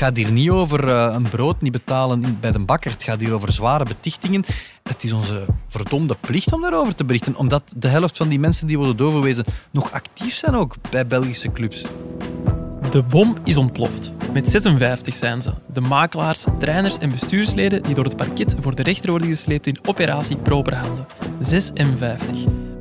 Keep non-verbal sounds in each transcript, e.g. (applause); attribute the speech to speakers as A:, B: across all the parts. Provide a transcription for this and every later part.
A: gaat hier niet over uh, een brood niet betalen bij de bakker. Het gaat hier over zware betichtingen. Het is onze verdomde plicht om daarover te berichten. Omdat de helft van die mensen die worden doorverwezen nog actief zijn ook bij Belgische clubs.
B: De bom is ontploft. Met 56 zijn ze. De makelaars, trainers en bestuursleden die door het parket voor de rechter worden gesleept in operatie Properhanden. 56.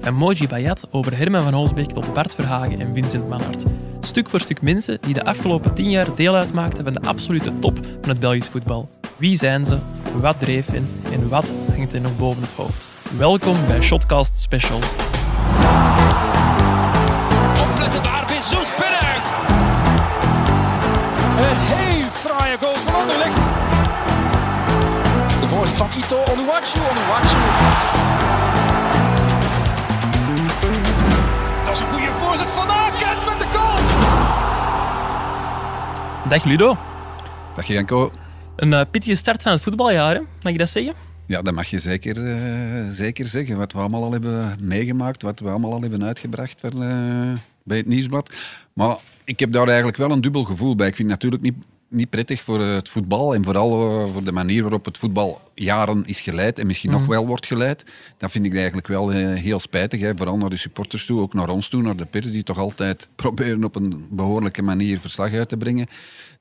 B: Van Moji Bayat over Herman van Holsbeek tot Bart Verhagen en Vincent Manhart. Stuk voor stuk mensen die de afgelopen 10 jaar deel uitmaakten van de absolute top van het Belgisch voetbal. Wie zijn ze? Wat dreef hen? En wat hangt er nog boven het hoofd? Welkom bij Shotcast Special.
C: Een heel fraaie goal van Anderlecht. De voorzet van Ito. Onuwachu. Dat is een goede voorzet van
B: Dag Ludo.
D: Dag Janko.
B: Een uh, pittige start van het voetbaljaar, hè? mag je dat zeggen?
D: Ja, dat mag je zeker, uh, zeker zeggen. Wat we allemaal al hebben meegemaakt, wat we allemaal al hebben uitgebracht voor, uh, bij het Nieuwsblad. Maar ik heb daar eigenlijk wel een dubbel gevoel bij. Ik vind natuurlijk niet, niet prettig voor het voetbal en vooral eh, voor de manier waarop het voetbal jaren is geleid en misschien nog mhm. wel wordt geleid. Dat vind ik eigenlijk wel eh, heel spijtig. Hè. Vooral naar de supporters toe, ook naar ons toe, naar de pers, die toch altijd (laughs) proberen op een behoorlijke manier verslag uit te brengen.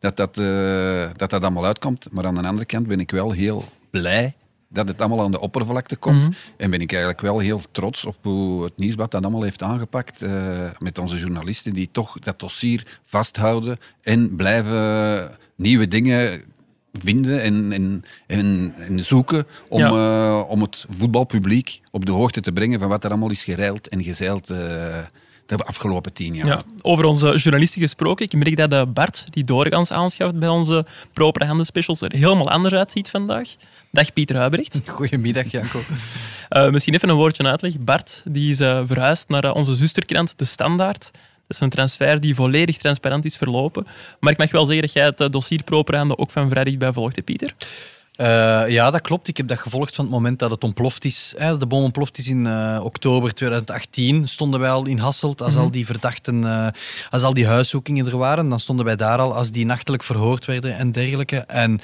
D: Dat dat, uh, dat, dat allemaal uitkomt. Maar aan de andere kant ben ik wel heel blij dat het allemaal aan de oppervlakte komt. Mhm. En ben ik eigenlijk wel heel trots op hoe het Nieuwsblad dat allemaal heeft aangepakt. Uh, met onze journalisten die toch dat dossier vasthouden en blijven nieuwe dingen vinden en, en, en, en zoeken om, uh, om het voetbalpubliek op de hoogte te brengen van wat er allemaal is gereild en gezeild. Uh, de afgelopen tien jaar. Ja,
B: over onze journalisten gesproken. Ik merk dat de Bart, die doorgaans aanschaft bij onze propaganda specials, er helemaal anders uitziet vandaag. Dag Pieter Huibrecht. (laughs)
A: Goedemiddag Janko.
B: Uh, misschien even een woordje uitleg. Bart die is uh, verhuisd naar uh, onze zusterkrant De Standaard. Dat is een transfer die volledig transparant is verlopen. Maar ik mag wel zeggen dat jij het dossier propaganda ook van vrij dichtbij volgde, Pieter.
A: Uh, ja, dat klopt. Ik heb dat gevolgd van het moment dat het ontploft is. De bom ontploft is in uh, oktober 2018. Stonden wij al in Hasselt als mm -hmm. al die verdachten, uh, als al die huiszoekingen er waren. Dan stonden wij daar al als die nachtelijk verhoord werden en dergelijke. En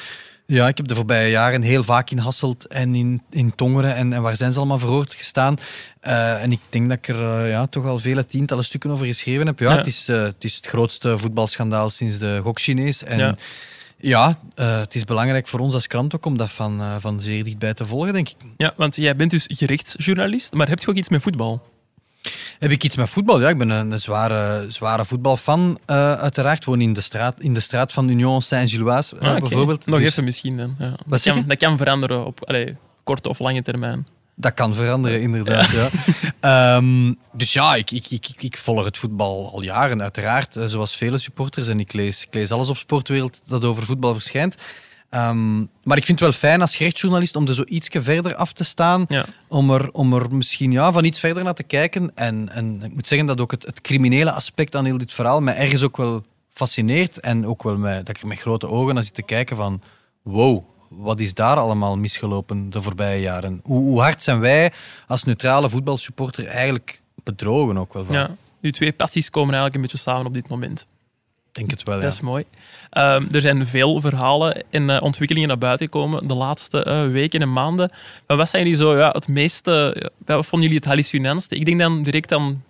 A: ja, ik heb de voorbije jaren heel vaak in Hasselt en in, in Tongeren en, en waar zijn ze allemaal verhoord gestaan. Uh, en ik denk dat ik er uh, ja, toch al vele tientallen stukken over geschreven heb. Ja, ja. Het, is, uh, het is het grootste voetbalschandaal sinds de gok-Chinees. En ja, ja het is belangrijk voor ons als krant ook om dat van, van zeer dichtbij te volgen, denk ik.
B: Ja, want jij bent dus gerechtsjournalist, maar heb je ook iets met voetbal?
A: Heb ik iets met voetbal? Ja, ik ben een, zware, zware voetbalfan, uh, uiteraard. Woon in de straat, in de straat van Union Saint-Gilloise, uh, bijvoorbeeld.
B: Nog dus... even misschien dan. Ja. Dat, kan, dat, kan, veranderen op allez, korte of lange termijn.
A: Dat kan veranderen, inderdaad. Ja. ja. Um, (laughs) dus ja, ik, ik, ik, ik, volg het voetbal al jaren, uiteraard. Zoals vele supporters. En ik lees, ik lees alles op Sportwereld dat over voetbal verschijnt. Um, maar ik vind het wel fijn als gerechtsjournalist om er zo iets verder af te staan. Ja. Om, er, om er misschien ja, van iets verder naar te kijken. En, en ik moet zeggen dat ook het, het criminele aspect aan heel dit verhaal mij ergens ook wel fascineert. En ook wel met, dat ik er met grote ogen naar zit te kijken van... Wow, wat is daar allemaal misgelopen de voorbije jaren? Hoe, hoe hard zijn wij als neutrale voetbalsupporter eigenlijk bedrogen ook wel van?
B: Ja, uw twee passies komen eigenlijk een beetje samen op dit moment
A: denk het wel,
B: Dat is mooi. Um, er zijn veel verhalen en uh, ontwikkelingen naar buiten gekomen de laatste uh, weken en maanden. Maar wat zijn jullie zo ja, het meeste... Wat vonden jullie het hallucinantste? Ik denk dan direct aan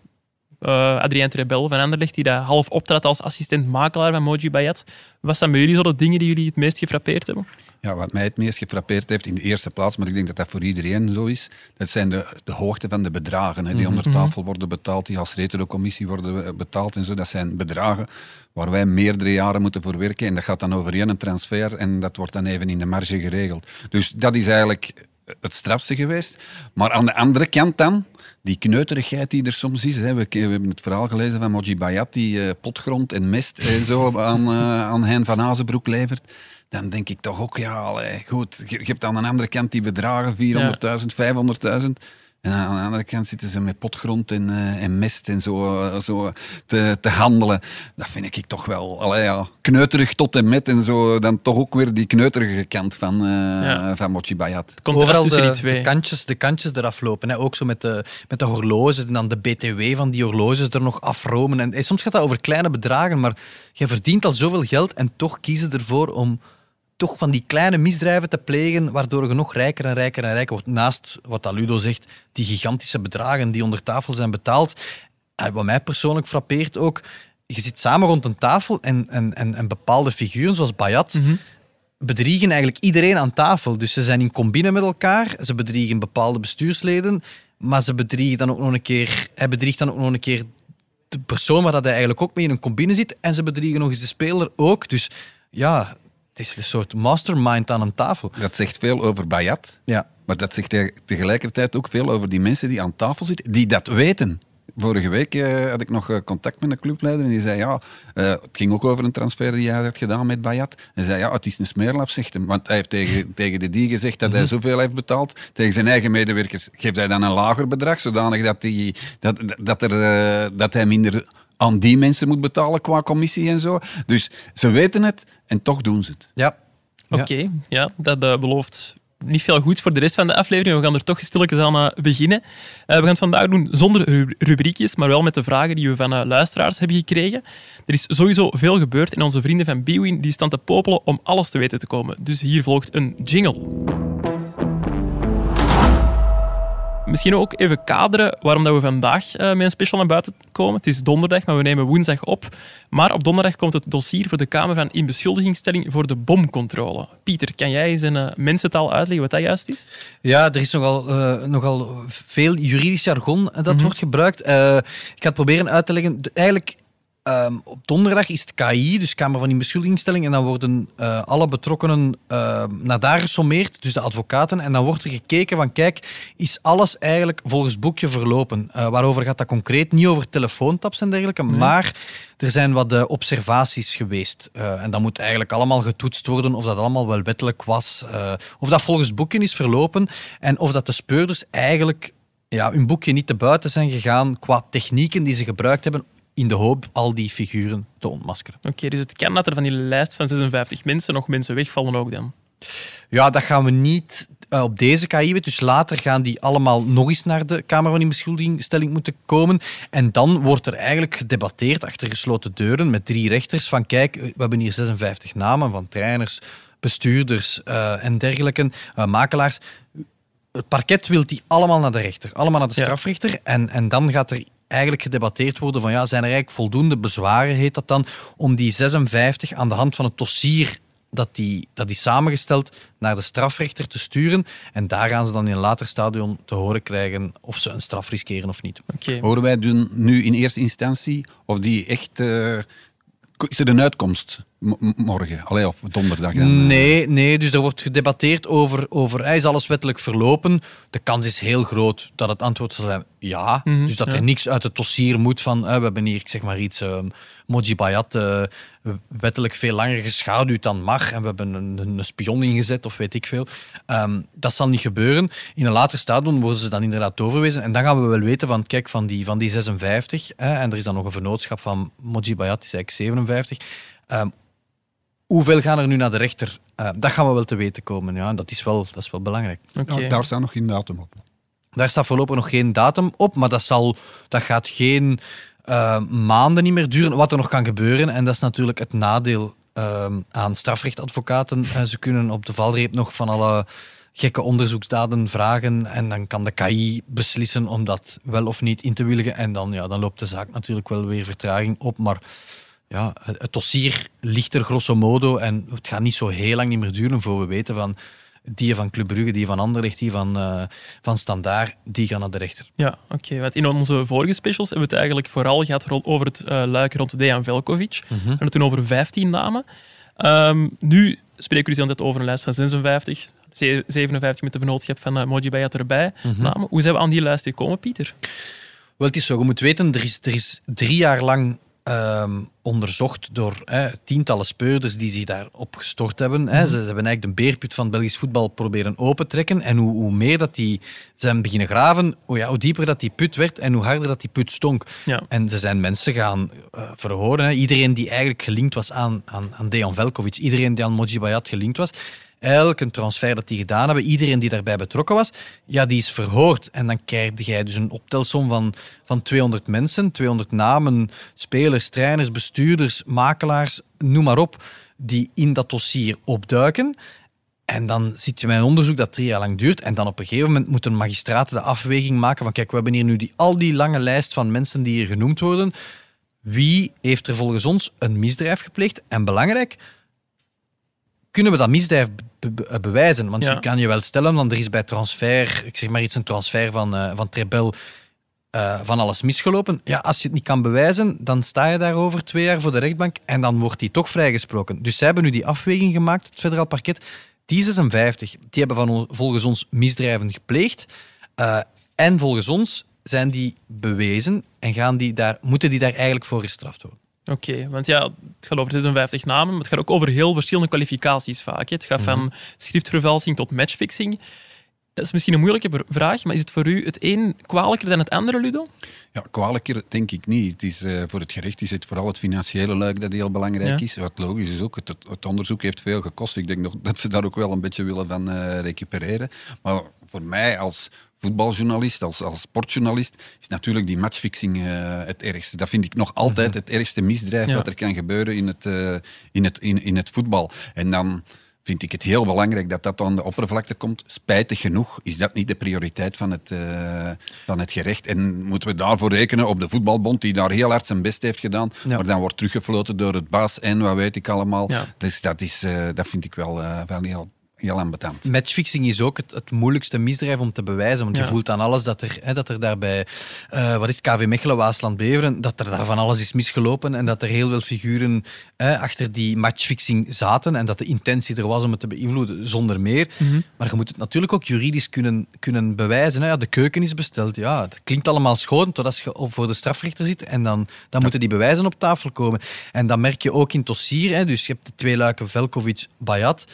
B: uh, Adrien Trebel van Anderlecht, die daar half optrad als assistent-makelaar van Moji Bayat. Wat zijn bij jullie zo de dingen die jullie het meest gefrappeerd hebben?
D: Ja, wat mij het meest gefrappeerd heeft in de eerste plaats, maar ik denk dat dat voor iedereen zo is, dat zijn de, de hoogte van de bedragen hè, die mm -hmm. onder tafel worden betaald, die als retro-commissie worden betaald en zo. Dat zijn bedragen waar wij meerdere jaren moeten voor werken en dat gaat dan over een transfer en dat wordt dan even in de marge geregeld. Dus dat is eigenlijk het strafste geweest. Maar aan de andere kant dan, die kneuterigheid die er soms is. Hè. We, we, hebben het verhaal gelezen van Moji Bayat, die uh, potgrond en mest en zo aan, uh, aan Hein van Azenbroek levert. Dan denk ik toch ook, ja, allee, goed. Je, hebt aan de andere kant die bedragen, 400.000, 500.000. En aan de andere kant zitten ze met potgrond en, uh, en mest en zo, uh, zo te, te, handelen. Dat vind ik toch wel allee, ja, kneuterig tot en met. En zo dan toch ook weer die kneuterige kant van, uh, ja. van Mochi Bayat.
A: Overal de, de, kantjes, de kantjes eraf lopen. Hè. Ook zo met de, met de horloges en dan de BTW van die horloges er nog afromen. En, en soms gaat dat over kleine bedragen, maar je verdient al zoveel geld en toch kiezen ervoor om toch van die kleine misdrijven te plegen, waardoor je nog rijker en rijker en rijker wordt. Naast wat Ludo zegt, die gigantische bedragen die onder tafel zijn betaald. En wat mij persoonlijk frappeert ook, je zit samen rond een tafel en, en, en, en bepaalde figuren, zoals Bayat, bedriegen eigenlijk iedereen aan tafel. Dus ze zijn in combine met elkaar, ze bedriegen bepaalde bestuursleden, maar ze bedriegen dan ook nog een keer, hij bedriegt dan ook nog een keer de persoon waar dat hij eigenlijk ook mee in een combine zit en ze bedriegen nog eens de speler ook. Dus ja, het is een soort mastermind aan een tafel.
D: Dat zegt veel over Bayat.
A: Ja.
D: Maar dat zegt tegelijkertijd ook veel over die mensen die aan tafel zitten, die dat weten. Vorige week uh, had ik nog uh, contact met een clubleider en die zei, ja, uh, het ging ook over een transfer die hij had gedaan met Bayat. Hij zei, ja, het is een smeerlap, zegt hem. Want hij heeft tegen, (laughs) tegen de die gezegd dat hij mhm. zoveel heeft betaald. Tegen zijn eigen medewerkers geeft hij dan een lager bedrag, zodanig dat, die, dat, dat, er, dat hij minder aan die mensen moet betalen qua commissie en zo. Dus ze weten het en toch doen ze het.
A: Ja.
B: Oké, ja, dat uh, belooft niet veel goed voor de rest van de aflevering. We gaan er toch stilletjes aan uh, beginnen. Uh, we gaan het vandaag doen zonder rubriekjes, maar wel met de vragen die we van luisteraars hebben gekregen. Er is sowieso veel gebeurd en onze vrienden van Biwin die staan te popelen om alles te weten te komen. Dus hier volgt een jingle. Misschien ook even kaderen waarom dat we vandaag uh, met een special naar buiten komen. Het is donderdag, maar we nemen woensdag op. Maar op donderdag komt het dossier voor de Kamer van Inbeschuldigingsstelling voor de bomcontrole. Pieter, kan jij eens in uh, mensentaal uitleggen wat dat juist is?
A: Ja, er is nogal, uh, nogal veel juridisch jargon dat mm wordt gebruikt. ik ga het proberen uit te leggen. Eigenlijk Um, op donderdag is het KI, dus Kamer van Inbeschuldigingsstelling, en dan worden uh, alle betrokkenen uh, naar daar gesommeerd, dus de advocaten, en dan wordt er gekeken van, kijk, is alles eigenlijk volgens boekje verlopen? Uh, waarover gaat dat concreet? Niet over telefoontaps en dergelijke, nee. maar er zijn wat de observaties geweest. en dat moet eigenlijk allemaal getoetst worden of dat allemaal wel wettelijk was, of dat volgens boekje is verlopen, en of dat de speurders eigenlijk ja, hun boekje niet te buiten zijn gegaan qua technieken die ze gebruikt hebben in de hoop al die figuren te ontmaskeren.
B: Oké, dus het kan dat er van die lijst van 56 mensen nog mensen wegvallen ook dan?
A: Ja, dat gaan we niet uh, op deze KI. Dus later gaan die allemaal nog eens naar de Kamer van Inbeschuldigingstelling moeten komen. En dan wordt er eigenlijk gedebatteerd achter gesloten deuren met drie rechters van kijk, we hebben hier 56 namen van trainers, bestuurders uh, en dergelijke, uh, makelaars. Het parket wil die allemaal naar de rechter, allemaal naar de strafrechter. Ja. En, en dan gaat er eigenlijk gedebatteerd worden van ja, zijn er eigenlijk voldoende bezwaren, heet dat dan, om die 56 aan de hand van het dossier dat die, dat die samengesteld naar de strafrechter te sturen. En daar gaan ze dan in een later stadium te horen krijgen of ze een straf riskeren of niet.
D: Okay. Horen wij doen nu in eerste instantie of die echt uh, is er een uitkomst morgen? Allee, of donderdag? Dan?
A: Nee, nee, dus er wordt gedebatteerd over, over is alles wettelijk verlopen. De kans is heel groot dat het antwoord zal zijn ja. Mm -hmm, dus dat ja. er niks uit het dossier moet van uh, we hebben hier, ik zeg maar iets, um, Moji Bayat uh, wettelijk veel langer geschaduwd dan mag en we hebben een, een spion ingezet of weet ik veel. Um, dat zal niet gebeuren. In een later stadium worden ze dan inderdaad doorverwezen en dan gaan we wel weten van kijk, van die, van die 56 hè, en er is dan nog een vernootschap van Moji Bayat, die is eigenlijk 57. Um, hoeveel gaan er nu naar de rechter? Uh, dat gaan we wel te weten komen. Ja, dat is wel, dat is wel belangrijk.
D: Okay. Nou, daar staat nog geen datum op.
A: Daar staat voorlopig nog geen datum op, maar dat, zal, dat gaat geen uh, maanden niet meer duren. Wat er nog kan gebeuren, en dat is natuurlijk het nadeel uh, aan strafrechtadvocaten. ze kunnen op de valreep nog van alle gekke onderzoeksdaden vragen en dan kan de KI beslissen om dat wel of niet in te willigen. En dan, ja, dan loopt de zaak natuurlijk wel weer vertraging op, maar ja, het dossier ligt er grosso modo en het gaat niet zo heel lang niet meer duren voor we weten van die van Club Brugge, die van Anderlecht, die van, uh, van Standaard, die gaan naar de rechter.
B: Ja, oké. Okay. In onze vorige specials hebben we het eigenlijk vooral gehad over het uh, luik rond Dejan Velkovic. Mm -hmm. We hadden toen over 15 namen. Um, nu spreken we dus altijd over een lijst van 56, 57 met de vernootschap van uh, Moji erbij. Mm -hmm. namen. Hoe zijn we aan die lijst gekomen, Pieter?
A: Wel, het is zo. Je moet weten, er is, er is drie jaar lang ehm, onderzocht door hè, tientallen speurders die zich daarop gestort hebben. Hè. Ze, ze hebben eigenlijk de beerput van Belgisch voetbal proberen opentrekken. En hoe, hoe meer dat die zijn beginnen graven, hoe, ja, hoe dieper dat die put werd en hoe harder dat die put stonk.
B: Ja.
A: En ze zijn mensen gaan eh, verhoren. Hè. Iedereen die eigenlijk gelinkt was aan, aan, aan Dejan Velkovic, iedereen die aan Moji Bayat gelinkt was, elke transfer dat die gedaan hebben, iedereen die daarbij betrokken was, ja, die is verhoord. En dan krijg jij dus een optelsom van, van 200 mensen, 200 namen, spelers, trainers, bestuurders, makelaars, noem maar op, die in dat dossier opduiken. En dan zit je met een onderzoek dat drie jaar lang duurt. En dan op een gegeven moment moeten magistraten de afweging maken van kijk, we hebben hier nu die, al die lange lijst van mensen die hier genoemd worden. Wie heeft er volgens ons een misdrijf gepleegd? En belangrijk, kunnen we dat misdrijf be- be- bewijzen? Want
B: Ja.
A: je kan je wel stellen, want er is bij transfer, ik zeg maar iets, een transfer van, eh van Trebel eh, van alles misgelopen. Ja, als je het niet kan bewijzen, dan sta je daarover twee jaar voor de rechtbank en dan wordt die toch vrijgesproken. Dus zij hebben nu die afweging gemaakt, het federaal parket. Die 56, die hebben van, on- volgens ons misdrijven gepleegd. Eh, en volgens ons zijn die bewezen en gaan die daar, moeten die daar eigenlijk voor gestraft worden.
B: Oké, want ja, het gaat over 56 namen, maar het gaat ook over heel verschillende kwalificaties vaak. hè. Het gaat van schriftvervalsing tot matchfixing. Dat is misschien een moeilijke vraag, maar is het voor u het een kwalijker dan het andere, Ludo?
D: Ja, kwalijker denk ik niet. Het is, eh, voor het gerecht is het vooral het financiële luik dat heel belangrijk
B: Ja.
D: is. Wat logisch is ook, het, het onderzoek heeft veel gekost. Ik denk nog (laughs) dat ze daar ook wel een beetje willen van eh, recupereren. Maar voor mij als voetbaljournalist, als, als sportjournalist, is natuurlijk die matchfixing eh, het ergste. Dat vind ik nog altijd het ergste misdrijf
B: Ja.
D: wat er kan gebeuren in het, eh, in, het, in, in het voetbal. En dan vind ik het heel belangrijk dat dat aan de oppervlakte komt. Spijtig genoeg is dat niet de prioriteit van het, eh, van het gerecht. En moeten we daarvoor rekenen op de voetbalbond, die daar heel hard zijn best heeft gedaan,
A: Ja.
D: maar dan wordt teruggefloten door het baas en wat weet ik allemaal.
B: Ja.
D: Dus dat, is, dat vind ik wel, wel heel, heel ambetant.
A: Matchfixing is ook het, het moeilijkste misdrijf om te bewijzen. Want
B: Ja.
A: je voelt aan alles dat er, hè, dat er daarbij, eh, wat is het, KV Mechelen, Waasland, Beveren, dat er daar van alles is misgelopen en dat er heel veel figuren hè, achter die matchfixing zaten en dat de intentie er was om het te beïnvloeden, zonder meer. Maar je moet het natuurlijk ook juridisch kunnen, kunnen bewijzen. Hè. Ja, de keuken is besteld, ja, het klinkt allemaal schoon totdat je op voor de strafrechter zit en dan, dan moeten die bewijzen op tafel komen. En dat merk je ook in het dossier. Hè. Dus je hebt de twee luiken Velkovic-Bayat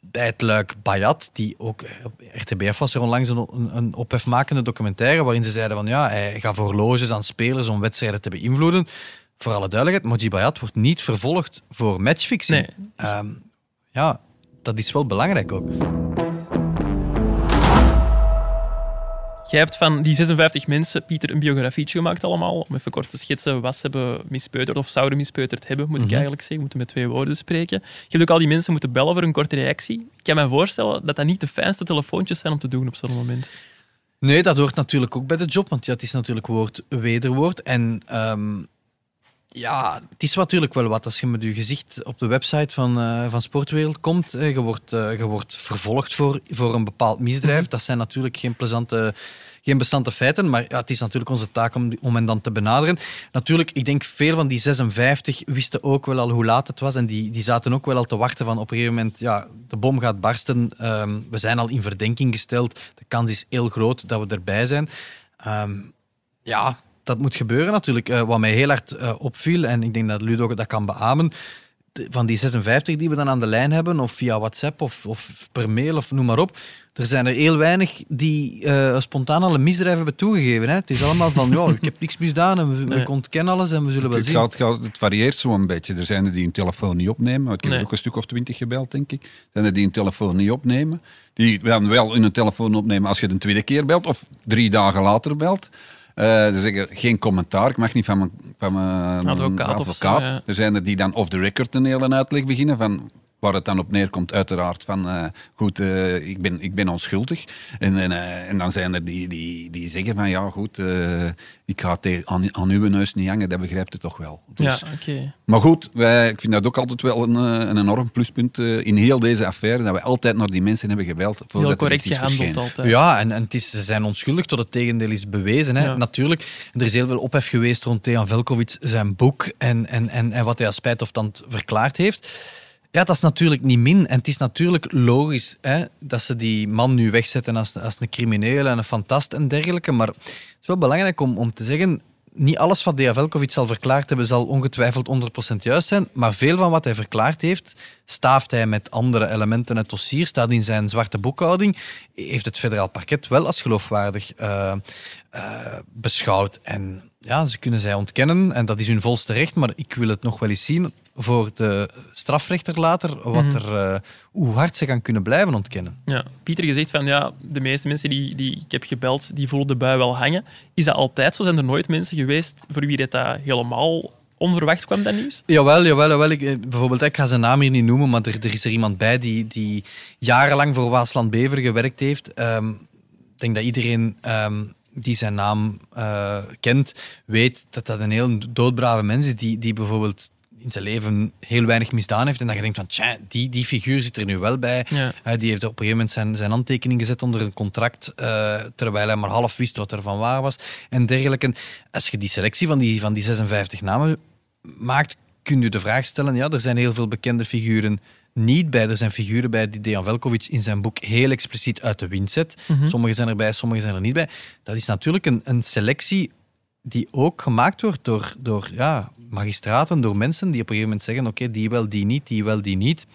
A: bij het luik Bayat, die ook eh, op RTBF was er onlangs een, een, ophefmakende documentaire waarin ze zeiden van ja, hij gaat voor loges aan spelers om wedstrijden te beïnvloeden. Voor alle duidelijkheid, Moji Bayat wordt niet vervolgd voor matchfixing.
B: Nee.
A: Ehm, ja, dat is wel belangrijk ook.
B: Jij hebt van die 56 mensen, Pieter, een biografietje gemaakt allemaal. Om even kort te schetsen wat ze hebben mispeuterd of zouden mispeuterd hebben, moet ik eigenlijk zeggen. We moeten met twee woorden spreken. Je hebt ook al die mensen moeten bellen voor een korte reactie. Ik kan me voorstellen dat dat niet de fijnste telefoontjes zijn om te doen op zo'n moment.
A: Nee, dat hoort natuurlijk ook bij de job, want ja, het is natuurlijk woord wederwoord. En ehm, ja, het is natuurlijk wel wat als je met je gezicht op de website van, eh, van Sportwereld komt. eh, je, wordt, eh, je wordt vervolgd voor, voor een bepaald misdrijf. Dat zijn natuurlijk geen plezante, geen bestante feiten, maar ja, het is natuurlijk onze taak om, om hen dan te benaderen. Natuurlijk, ik denk veel van die 56 wisten ook wel al hoe laat het was en die, die zaten ook wel al te wachten van op een gegeven moment, ja, de bom gaat barsten. Ehm, we zijn al in verdenking gesteld. De kans is heel groot dat we erbij zijn. Ehm, ja, dat moet gebeuren natuurlijk. Eh, wat mij heel hard eh, opviel, en ik denk dat Ludo dat kan beamen, van die 56 die we dan aan de lijn hebben, of via WhatsApp of, of per mail of noem maar op, er zijn er heel weinig die eh, spontaan al een misdrijf hebben toegegeven. Hè. Het is allemaal van, (laughs) ja, ik heb niks misdaan en we,
B: Nee.
A: ontkennen alles en we zullen wel
D: Het,
A: zien.
D: gaat, gaat- het varieert zo een beetje. Er zijn er die een telefoon niet opnemen. Ik heb
B: Nee.
D: ook een stuk of twintig gebeld, denk ik. Er zijn er die een telefoon niet opnemen. Die dan wel hun telefoon opnemen als je de tweede keer belt of drie dagen later belt. Eh ze zeggen geen commentaar, ik mag niet van mijn, van mijn
B: Advocaat zo, ja.
D: Er zijn er die dan off the record een hele uitleg beginnen van waar het dan op neerkomt, uiteraard van eh, goed, eh, ik, ben, ik ben onschuldig. En, en, eh, en dan zijn er die, die, die zeggen van ja goed, eh, ik ga het aan, aan uw neus niet hangen, dat begrijpt u toch wel. Dus,
B: ja, oké.
D: Maar goed, wij, ik vind dat ook altijd wel een, een enorm pluspunt eh, in heel deze affaire, dat we altijd naar die mensen hebben gebeld. voordat
B: Heel correct gehandeld altijd.
A: Ja, en, en het is, ze zijn onschuldig tot het tegendeel is bewezen. Hè.
B: Ja.
A: Natuurlijk, er is heel veel ophef geweest rond Dejan Velkovic, zijn boek en, en, en, en wat hij als spijt of tand verklaard heeft. Ja, dat is natuurlijk niet min. En het is natuurlijk logisch hè, dat ze die man nu wegzetten als, als een crimineel en een fantast en dergelijke. Maar het is wel belangrijk om, om te zeggen, niet alles wat Dejan Velkovic zal verklaard hebben, zal ongetwijfeld 100% juist zijn. Maar veel van wat hij verklaard heeft, staaft hij met andere elementen. Het dossier staat in zijn zwarte boekhouding. Heeft het federaal parket wel als geloofwaardig uh, uh, beschouwd. En ja, ze kunnen zij ontkennen en dat is hun volste recht. Maar ik wil het nog wel eens zien voor de strafrechter later, wat er, uh, hoe hard ze gaan kunnen blijven ontkennen.
B: Ja. Pieter, je zegt van ja, de meeste mensen die, die ik heb gebeld, die voelen de bui wel hangen. Is dat altijd zo? Zijn er nooit mensen geweest voor wie dit dat helemaal onverwacht kwam, dat nieuws?
A: Jawel, jawel, jawel. Ik, bijvoorbeeld, ik ga zijn naam hier niet noemen, maar er, er is er iemand bij die, die jarenlang voor Waasland Bever gewerkt heeft. Um, ik denk dat iedereen um, die zijn naam uh, kent, weet dat dat een heel doodbrave mens is, die, die bijvoorbeeld in zijn leven heel weinig misdaan heeft. En dat je denkt van, tja, die, die figuur zit er nu wel bij.
B: Ja.
A: Uh, die heeft op een gegeven moment zijn, zijn handtekening gezet onder een contract, uh, terwijl hij maar half wist wat er van waar was. En dergelijke. En als je die selectie van die, van die 56 namen maakt, kun je de vraag stellen, ja, er zijn heel veel bekende figuren niet bij. Er zijn figuren bij die Dejan Velkovic in zijn boek heel expliciet uit de wind zet. Mm -hmm. Sommigen zijn erbij, sommigen zijn er niet bij. Dat is natuurlijk een, een selectie die ook gemaakt wordt door, door ja, magistraten, door mensen die op een gegeven moment zeggen: oké, okay, die wel, die niet, die wel, die niet.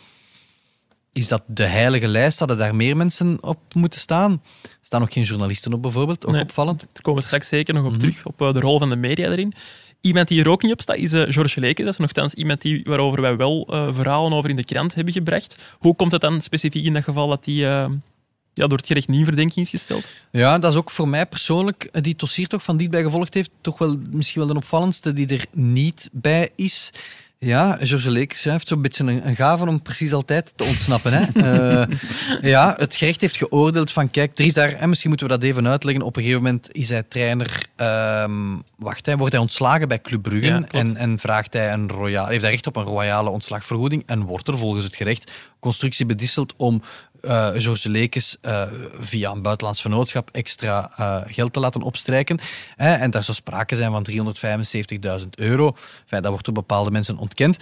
A: Is dat de heilige lijst? Hadden daar meer mensen op moeten staan? Er staan nog geen journalisten op, bijvoorbeeld. Ook
B: nee,
A: opvallend.
B: Daar komen we straks zeker nog op mm -hmm. terug, op uh, de rol van de media erin. Iemand die er ook niet op staat is uh, George Leke. Dat is nogthans iemand die, waarover wij wel uh, verhalen over in de krant hebben gebracht. Hoe komt het dan specifiek in dat geval dat die uh, ja, door het gerecht niet in verdenking is gesteld?
A: Ja, dat is ook voor mij persoonlijk, die het dossier toch van dichtbij gevolgd heeft, toch wel misschien wel de opvallendste die er niet bij is. Ja, George Leekes heeft zo'n beetje een, een gave om precies altijd te ontsnappen. Hè? uh, (laughs) ja, het gerecht heeft geoordeeld van, kijk, er is daar, en misschien moeten we dat even uitleggen, op een gegeven moment is hij trainer, um, wacht, hij, wordt hij ontslagen bij Club Brugge
B: ja,
A: en, en vraagt hij een royale, heeft hij recht op een royale ontslagvergoeding en wordt er volgens het gerecht constructie bedisseld om uh, George Lekes uh, via een buitenlands vernootschap extra uh, geld te laten opstrijken. Hè, en daar zou sprake zijn van 375.000 euro. Enfin, dat wordt door bepaalde mensen ontkend.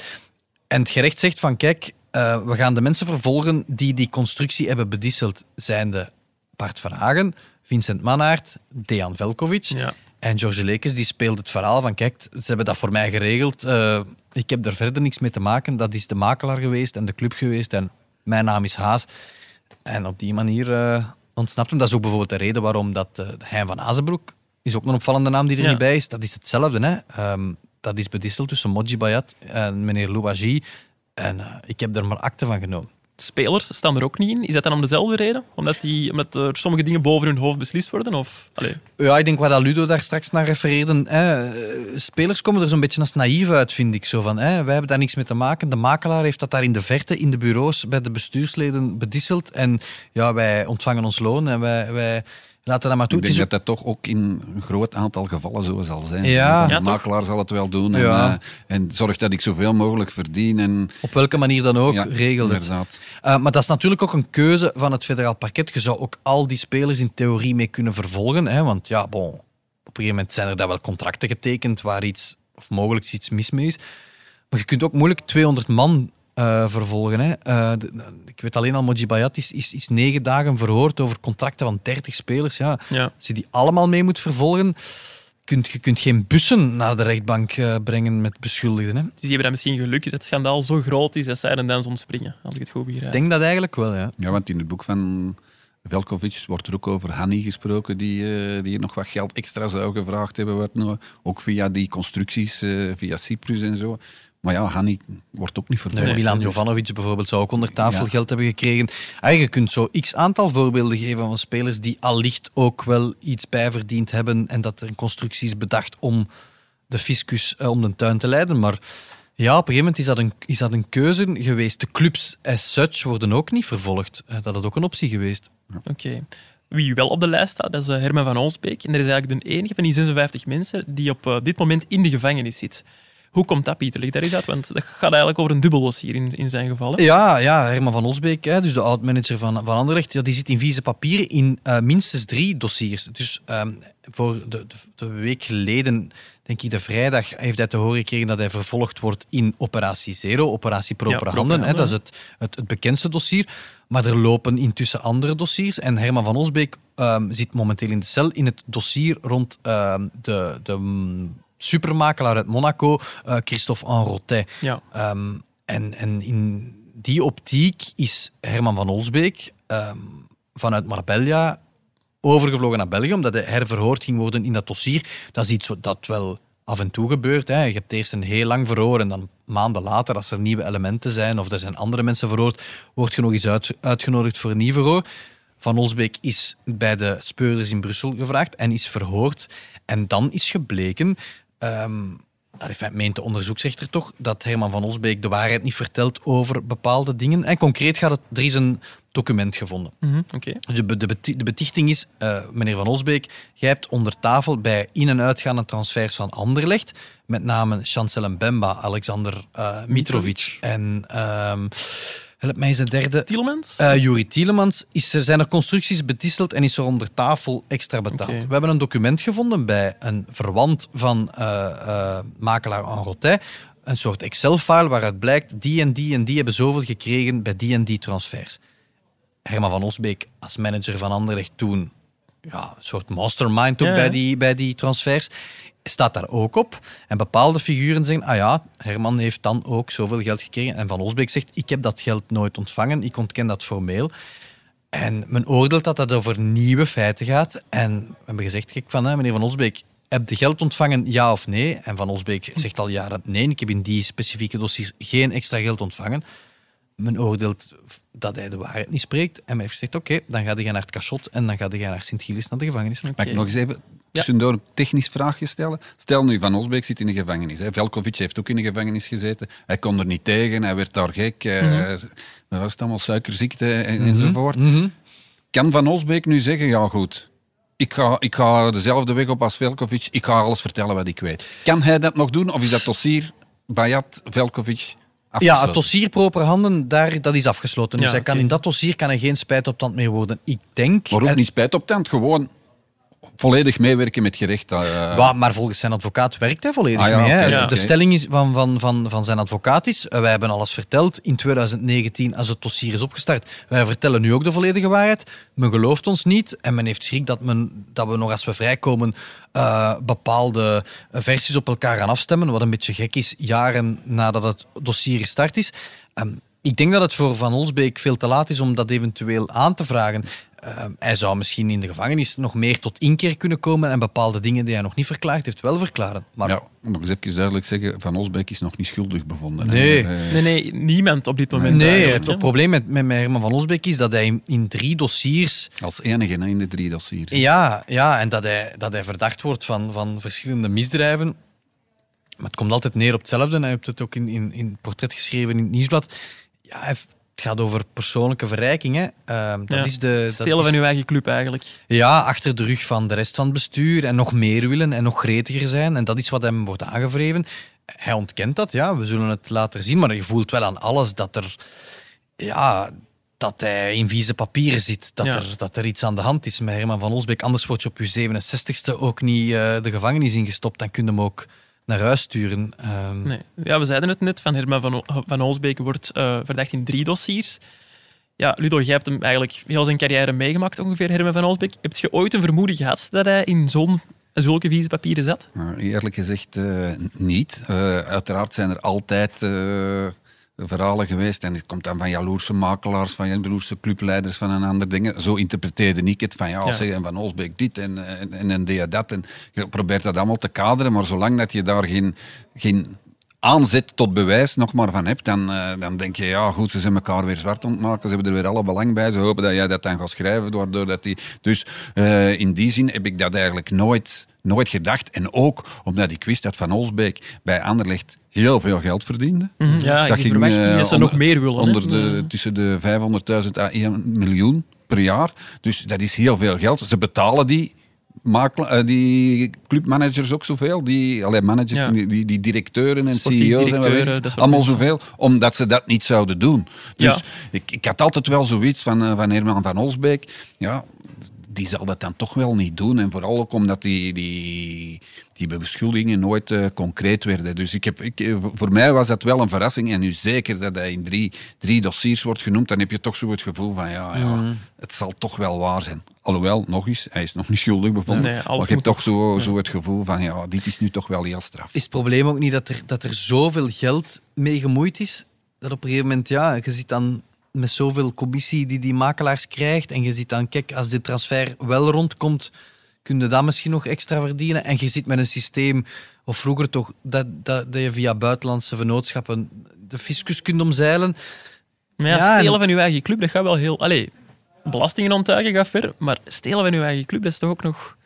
A: En het gerecht zegt van kijk, we gaan de mensen vervolgen die die constructie hebben bedisseld. Zijnde Bart Verhagen, Vincent Mannaert, Dejan Velkovic.
B: Ja.
A: En George Lekes die speelt het verhaal van kijk, ze hebben dat voor mij geregeld. ik heb er verder niks mee te maken. Dat is de makelaar geweest en de club geweest. En mijn naam is Haas. En op die manier uh, ontsnapt hem. Dat is ook bijvoorbeeld de reden waarom dat uh, Hein van Azenbroek is ook een opvallende naam die er
B: Ja.
A: niet bij is. Dat is hetzelfde. Hè? Ehm, dat is bedisseld tussen Moji Bayat en meneer Louagie. En uh, ik heb er maar akte van genomen.
B: Spelers staan er ook niet in. Is dat dan om dezelfde reden? Omdat, die, omdat er sommige dingen boven hun hoofd beslist worden? Of.
A: Ja, ik denk wat Ludo daar straks naar refereerde. Hè, spelers komen er zo'n beetje als naïef uit, vind ik. Zo van, hè, wij hebben daar niks mee te maken. De makelaar heeft dat daar in de verte, in de bureaus, bij de bestuursleden bedisseld. En ja, wij ontvangen ons loon en wij, wij laten dat maar toe.
D: Ik denk dat dat toch ook in een groot aantal gevallen zo zal zijn.
A: Ja.
D: De
B: Ja, toch?
D: makelaar zal het wel doen. En,
A: Ja.
D: uh, en zorg dat ik zoveel mogelijk verdien. En,
A: Op welke manier dan ook,
D: ja,
A: het. Uh, maar dat is natuurlijk ook een keuze van het federaal parket. Je zou ook al die spelers in theorie mee kunnen vervolgen. Hè? Want ja, bon, op een gegeven moment zijn er daar wel contracten getekend waar iets, of mogelijk iets mis mee is. Maar je kunt ook moeilijk 200 man uh, vervolgen. Hè? Uh, de, ik weet alleen al, Moji Bayat is, is, is negen dagen verhoord over contracten van 30 spelers. Ja,
B: Ja.
A: als je die allemaal mee moet vervolgen, kunt, je kunt geen bussen naar de rechtbank uh, brengen met beschuldigden. Hè?
B: Dus die hebben dan misschien geluk dat het schandaal zo groot is dat zij er dan soms springen. Als ik het goed begrijp.
A: Ik denk dat eigenlijk wel, ja.
D: Ja, want in het boek van Velkovic wordt er ook over Hanni gesproken, die, uh, die nog wat geld extra zou gevraagd hebben. Wat nou, ook via die constructies, uh, via Cyprus en zo. Maar ja, Hanni wordt ook niet vervolgd.
A: Nee, Milan Jovanovic bijvoorbeeld zou ook onder tafel
D: Ja.
A: geld hebben gekregen. Ah, je kunt zo x aantal voorbeelden geven van spelers die allicht ook wel iets bijverdiend hebben en dat er een constructie is bedacht om de fiscus eh, om de tuin te leiden. Maar ja, op een gegeven moment is dat een, is dat een keuze geweest. De clubs as such worden ook niet vervolgd. Eh, Dat is ook een optie geweest.
B: Oké. Wie wel op de lijst staat, dat is eh, Herman van Olsbeek. En dat is eigenlijk de enige van die 56 mensen die op dit moment in de gevangenis zit. Hoe komt dat, Pieter? Leg daar eens uit, want dat gaat eigenlijk over een dubbel dossier in, in zijn geval. Hè?
A: Ja, ja, Herman van Olsbeek, hè, dus de oud-manager van, van Anderlecht, die zit in vieze papieren in eh, minstens drie dossiers. Dus ehm, voor de, de, de week geleden, denk ik de vrijdag, heeft hij te horen gekregen dat hij vervolgd wordt in Operatie Zero, Operatie Proper Handen. Hè, dat is het, het, het bekendste dossier. Maar er lopen intussen andere dossiers. En Herman van Olsbeek ehm, zit momenteel in de cel in het dossier rond ehm, de, de mm, supermakelaar uit Monaco, eh, Christophe Enrotet.
B: Ja.
A: Ehm, en, en in die optiek is Herman van Olsbeek ehm, vanuit Marbella overgevlogen naar België, omdat hij herverhoord ging worden in dat dossier. Dat is iets wat- dat wel af en toe gebeurt. Hè. Je hebt eerst een heel lang verhoor en dan maanden later, als er nieuwe elementen zijn of er zijn andere mensen verhoord, word je nog eens uit, uitgenodigd voor een nieuw verhoor. Van Olsbeek is bij de speurders in Brussel gevraagd en is verhoord. En dan is gebleken, ehm dat heeft- meent de onderzoeksrechter toch, dat Herman van Olsbeek de waarheid niet vertelt over bepaalde dingen. En concreet gaat het, er is een document gevonden.
B: Mhm, Oké.
A: Dus De, de, de betichting is, eh, meneer Van Olsbeek, jij hebt onder tafel bij in- en uitgaande transfers van Anderlecht, met name Chancel Mbemba, Alexander eh, Mitrovic en, ehm help mij eens de derde,
B: Tielemans?
A: eh Juri Tielemans, is er, zijn er constructies betisseld en is er onder tafel extra betaald. We hebben een document gevonden bij een verwant van eh, eh, makelaar Enrotet, een soort Excel-file waaruit blijkt die en die en die hebben zoveel gekregen bij die en die transfers. Herman van Osbeek als manager van Anderlecht toen, ja, een soort mastermind ook
B: ja.
A: bij, die, bij die transfers, staat daar ook op. En bepaalde figuren zeggen, ah ja, Herman heeft dan ook zoveel geld gekregen. En Van Osbeek zegt, ik heb dat geld nooit ontvangen, ik ontken dat formeel. En men oordeelt dat dat over nieuwe feiten gaat. En we hebben gezegd, kijk van, hè, meneer Van Osbeek, heb je geld ontvangen, ja of nee? En Van Osbeek zegt al jaren, nee, ik heb in die specifieke dossiers geen extra geld ontvangen. Men oordeelt dat hij de waarheid niet spreekt. En men heeft gezegd, oké, dan ga je naar het cachot en dan ga je naar Sint-Gilles, naar de gevangenis.
D: Mag
B: Oké.
D: ik nog eens even tussendoor een technisch vraagje stellen? Stel nu, Van Osbeek zit in de gevangenis. Hè. Velkovic heeft ook in de gevangenis gezeten. Hij kon er niet tegen, hij werd daar gek. eh, wat was het allemaal, suikerziekte en, enzovoort.
A: Mhm.
D: Kan Van Osbeek nu zeggen, ja goed, ik ga, ik ga dezelfde weg op als Velkovic, ik ga alles vertellen wat ik weet. Kan hij dat nog doen, of is dat dossier Bayat, Velkovic
A: Ja, het dossier proper handen, daar, dat is afgesloten. Dus hij kan in dat dossier kan er geen spijt op tand meer worden. Ik denk...
D: Maar ook
A: en-
D: niet spijt op tand, gewoon volledig meewerken met gerecht.
A: Ja, maar volgens zijn advocaat werkt hij volledig
D: Ah ja,
A: mee. Hè.
B: ja.
A: De stelling is van, van, van, van zijn advocaat is, eh, wij hebben alles verteld in 2019 als het dossier is opgestart. Wij vertellen nu ook de volledige waarheid. Men gelooft ons niet en men heeft schrik dat, men, dat we nog als we vrijkomen eh, bepaalde versies op elkaar gaan afstemmen, wat een beetje gek is, jaren nadat het dossier gestart is. Ehm, ik denk dat het voor Van Olsbeek veel te laat is om dat eventueel aan te vragen. Ehm, hij zou misschien in de gevangenis nog meer tot inkeer kunnen komen en bepaalde dingen die hij nog niet verklaard heeft, wel verklaren. Maar
D: Ja, nog eens even duidelijk zeggen, Van Osbeek is nog niet schuldig bevonden.
A: Nee.
D: Eh,
B: Nee, nee, niemand op dit moment.
A: nee, het probleem met, met Herman van Osbeek is dat hij in, in drie dossiers
D: Als enige hè, in de drie dossiers.
A: Ja, ja en dat hij, dat hij verdacht wordt van, van verschillende misdrijven. Maar het komt altijd neer op hetzelfde. En hij heeft het ook in, in, in het portret geschreven in het nieuwsblad. Ja, hij heeft- het gaat over persoonlijke verrijking. Hè. Ehm, dat
B: Ja,
A: is de, dat
B: Stelen
A: is-
B: van uw eigen club eigenlijk.
A: Ja, achter de rug van de rest van het bestuur. En nog meer willen en nog gretiger zijn. En dat is wat hem wordt aangevreven. Hij ontkent dat, ja. We zullen het later zien. Maar je voelt wel aan alles dat er... Ja, dat hij in vieze papieren zit. Dat,
B: Ja.
A: er, dat er iets aan de hand is met Herman van Olsbeek. Anders word je op je 67ste ook niet eh, de gevangenis ingestopt. Dan kun je hem ook naar huis sturen. Ehm,
B: Nee. Ja, we zeiden het net, van Herman van, O- van Olsbeek wordt eh, verdacht in drie dossiers. Ja, Ludo, jij hebt hem eigenlijk heel zijn carrière meegemaakt, ongeveer, Herman van Olsbeek. Heb je ooit een vermoeden gehad dat hij in zo'n zulke vieze papieren zat?
D: Nou, eerlijk gezegd eh, niet. Eh, uiteraard zijn er altijd eh, verhalen geweest. En het komt dan van jaloerse makelaars, van jaloerse clubleiders, van een ander dingen. Zo interpreteerde ik het. Van ja,
B: Ja.
D: zeg, en Van Olsbeek dit en, en, en, en deed hij dat. En je probeert dat allemaal te kaderen. Maar zolang dat je daar geen, geen aanzet tot bewijs nog maar van hebt, dan, eh, dan denk je, ja goed, ze zijn elkaar weer zwart ontmaken. Ze hebben er weer alle belang bij. Ze hopen dat jij dat dan gaat schrijven. Waardoor dat die... Dus eh, in die zin heb ik dat eigenlijk nooit, nooit gedacht. En ook omdat ik wist dat Van Olsbeek bij Anderlecht heel veel geld verdiende.
B: Ja,
D: Dat
B: je
D: ging,
B: verwacht
D: eh,
B: dat ze
D: onder-
B: nog meer willen. hè?
D: Onder de, tussen de 500.000 à 1 miljoen per jaar. Dus dat is heel veel geld. Ze betalen die, makela- eh, die clubmanagers ook zoveel. Die, alleen managers,
B: Ja.
D: die, die, directeuren en
B: Sportief
D: CEO's. en weet ik, allemaal
B: mensen.
D: zoveel, omdat ze dat niet zouden doen. Dus
B: Ja.
D: ik, ik had altijd wel zoiets van, eh, van Herman van Olsbeek. Ja, die zal dat dan toch wel niet doen. En vooral ook omdat die, die, die beschuldigingen nooit uh, concreet werden. Dus ik heb, ik, eh, voor mij was dat wel een verrassing. En nu zeker dat hij in drie, drie dossiers wordt genoemd, dan heb je toch zo het gevoel van ja, ja
B: Mhm.
D: het zal toch wel waar zijn. Alhoewel, nog eens, hij is nog niet schuldig bevonden.
B: Nee, nee, alles
D: maar je hebt toch zo, zo het gevoel van ja, dit is nu toch wel heel straf.
A: Is het probleem ook niet dat er, dat er zoveel geld mee gemoeid is? Dat op een gegeven moment, ja, je zit dan met zoveel commissie die die makelaars krijgt. En je ziet dan, kijk, als de transfer wel rondkomt, kun je dat misschien nog extra verdienen. En je zit met een systeem, of vroeger toch, dat, dat, dat je via buitenlandse vennootschappen de fiscus kunt omzeilen.
B: Maar ja,
A: Ja,
B: stelen
A: en-
B: van je eigen club, dat gaat wel heel... Allee, belastingen ontduiken gaat ver, maar stelen van je eigen club, dat is toch ook nog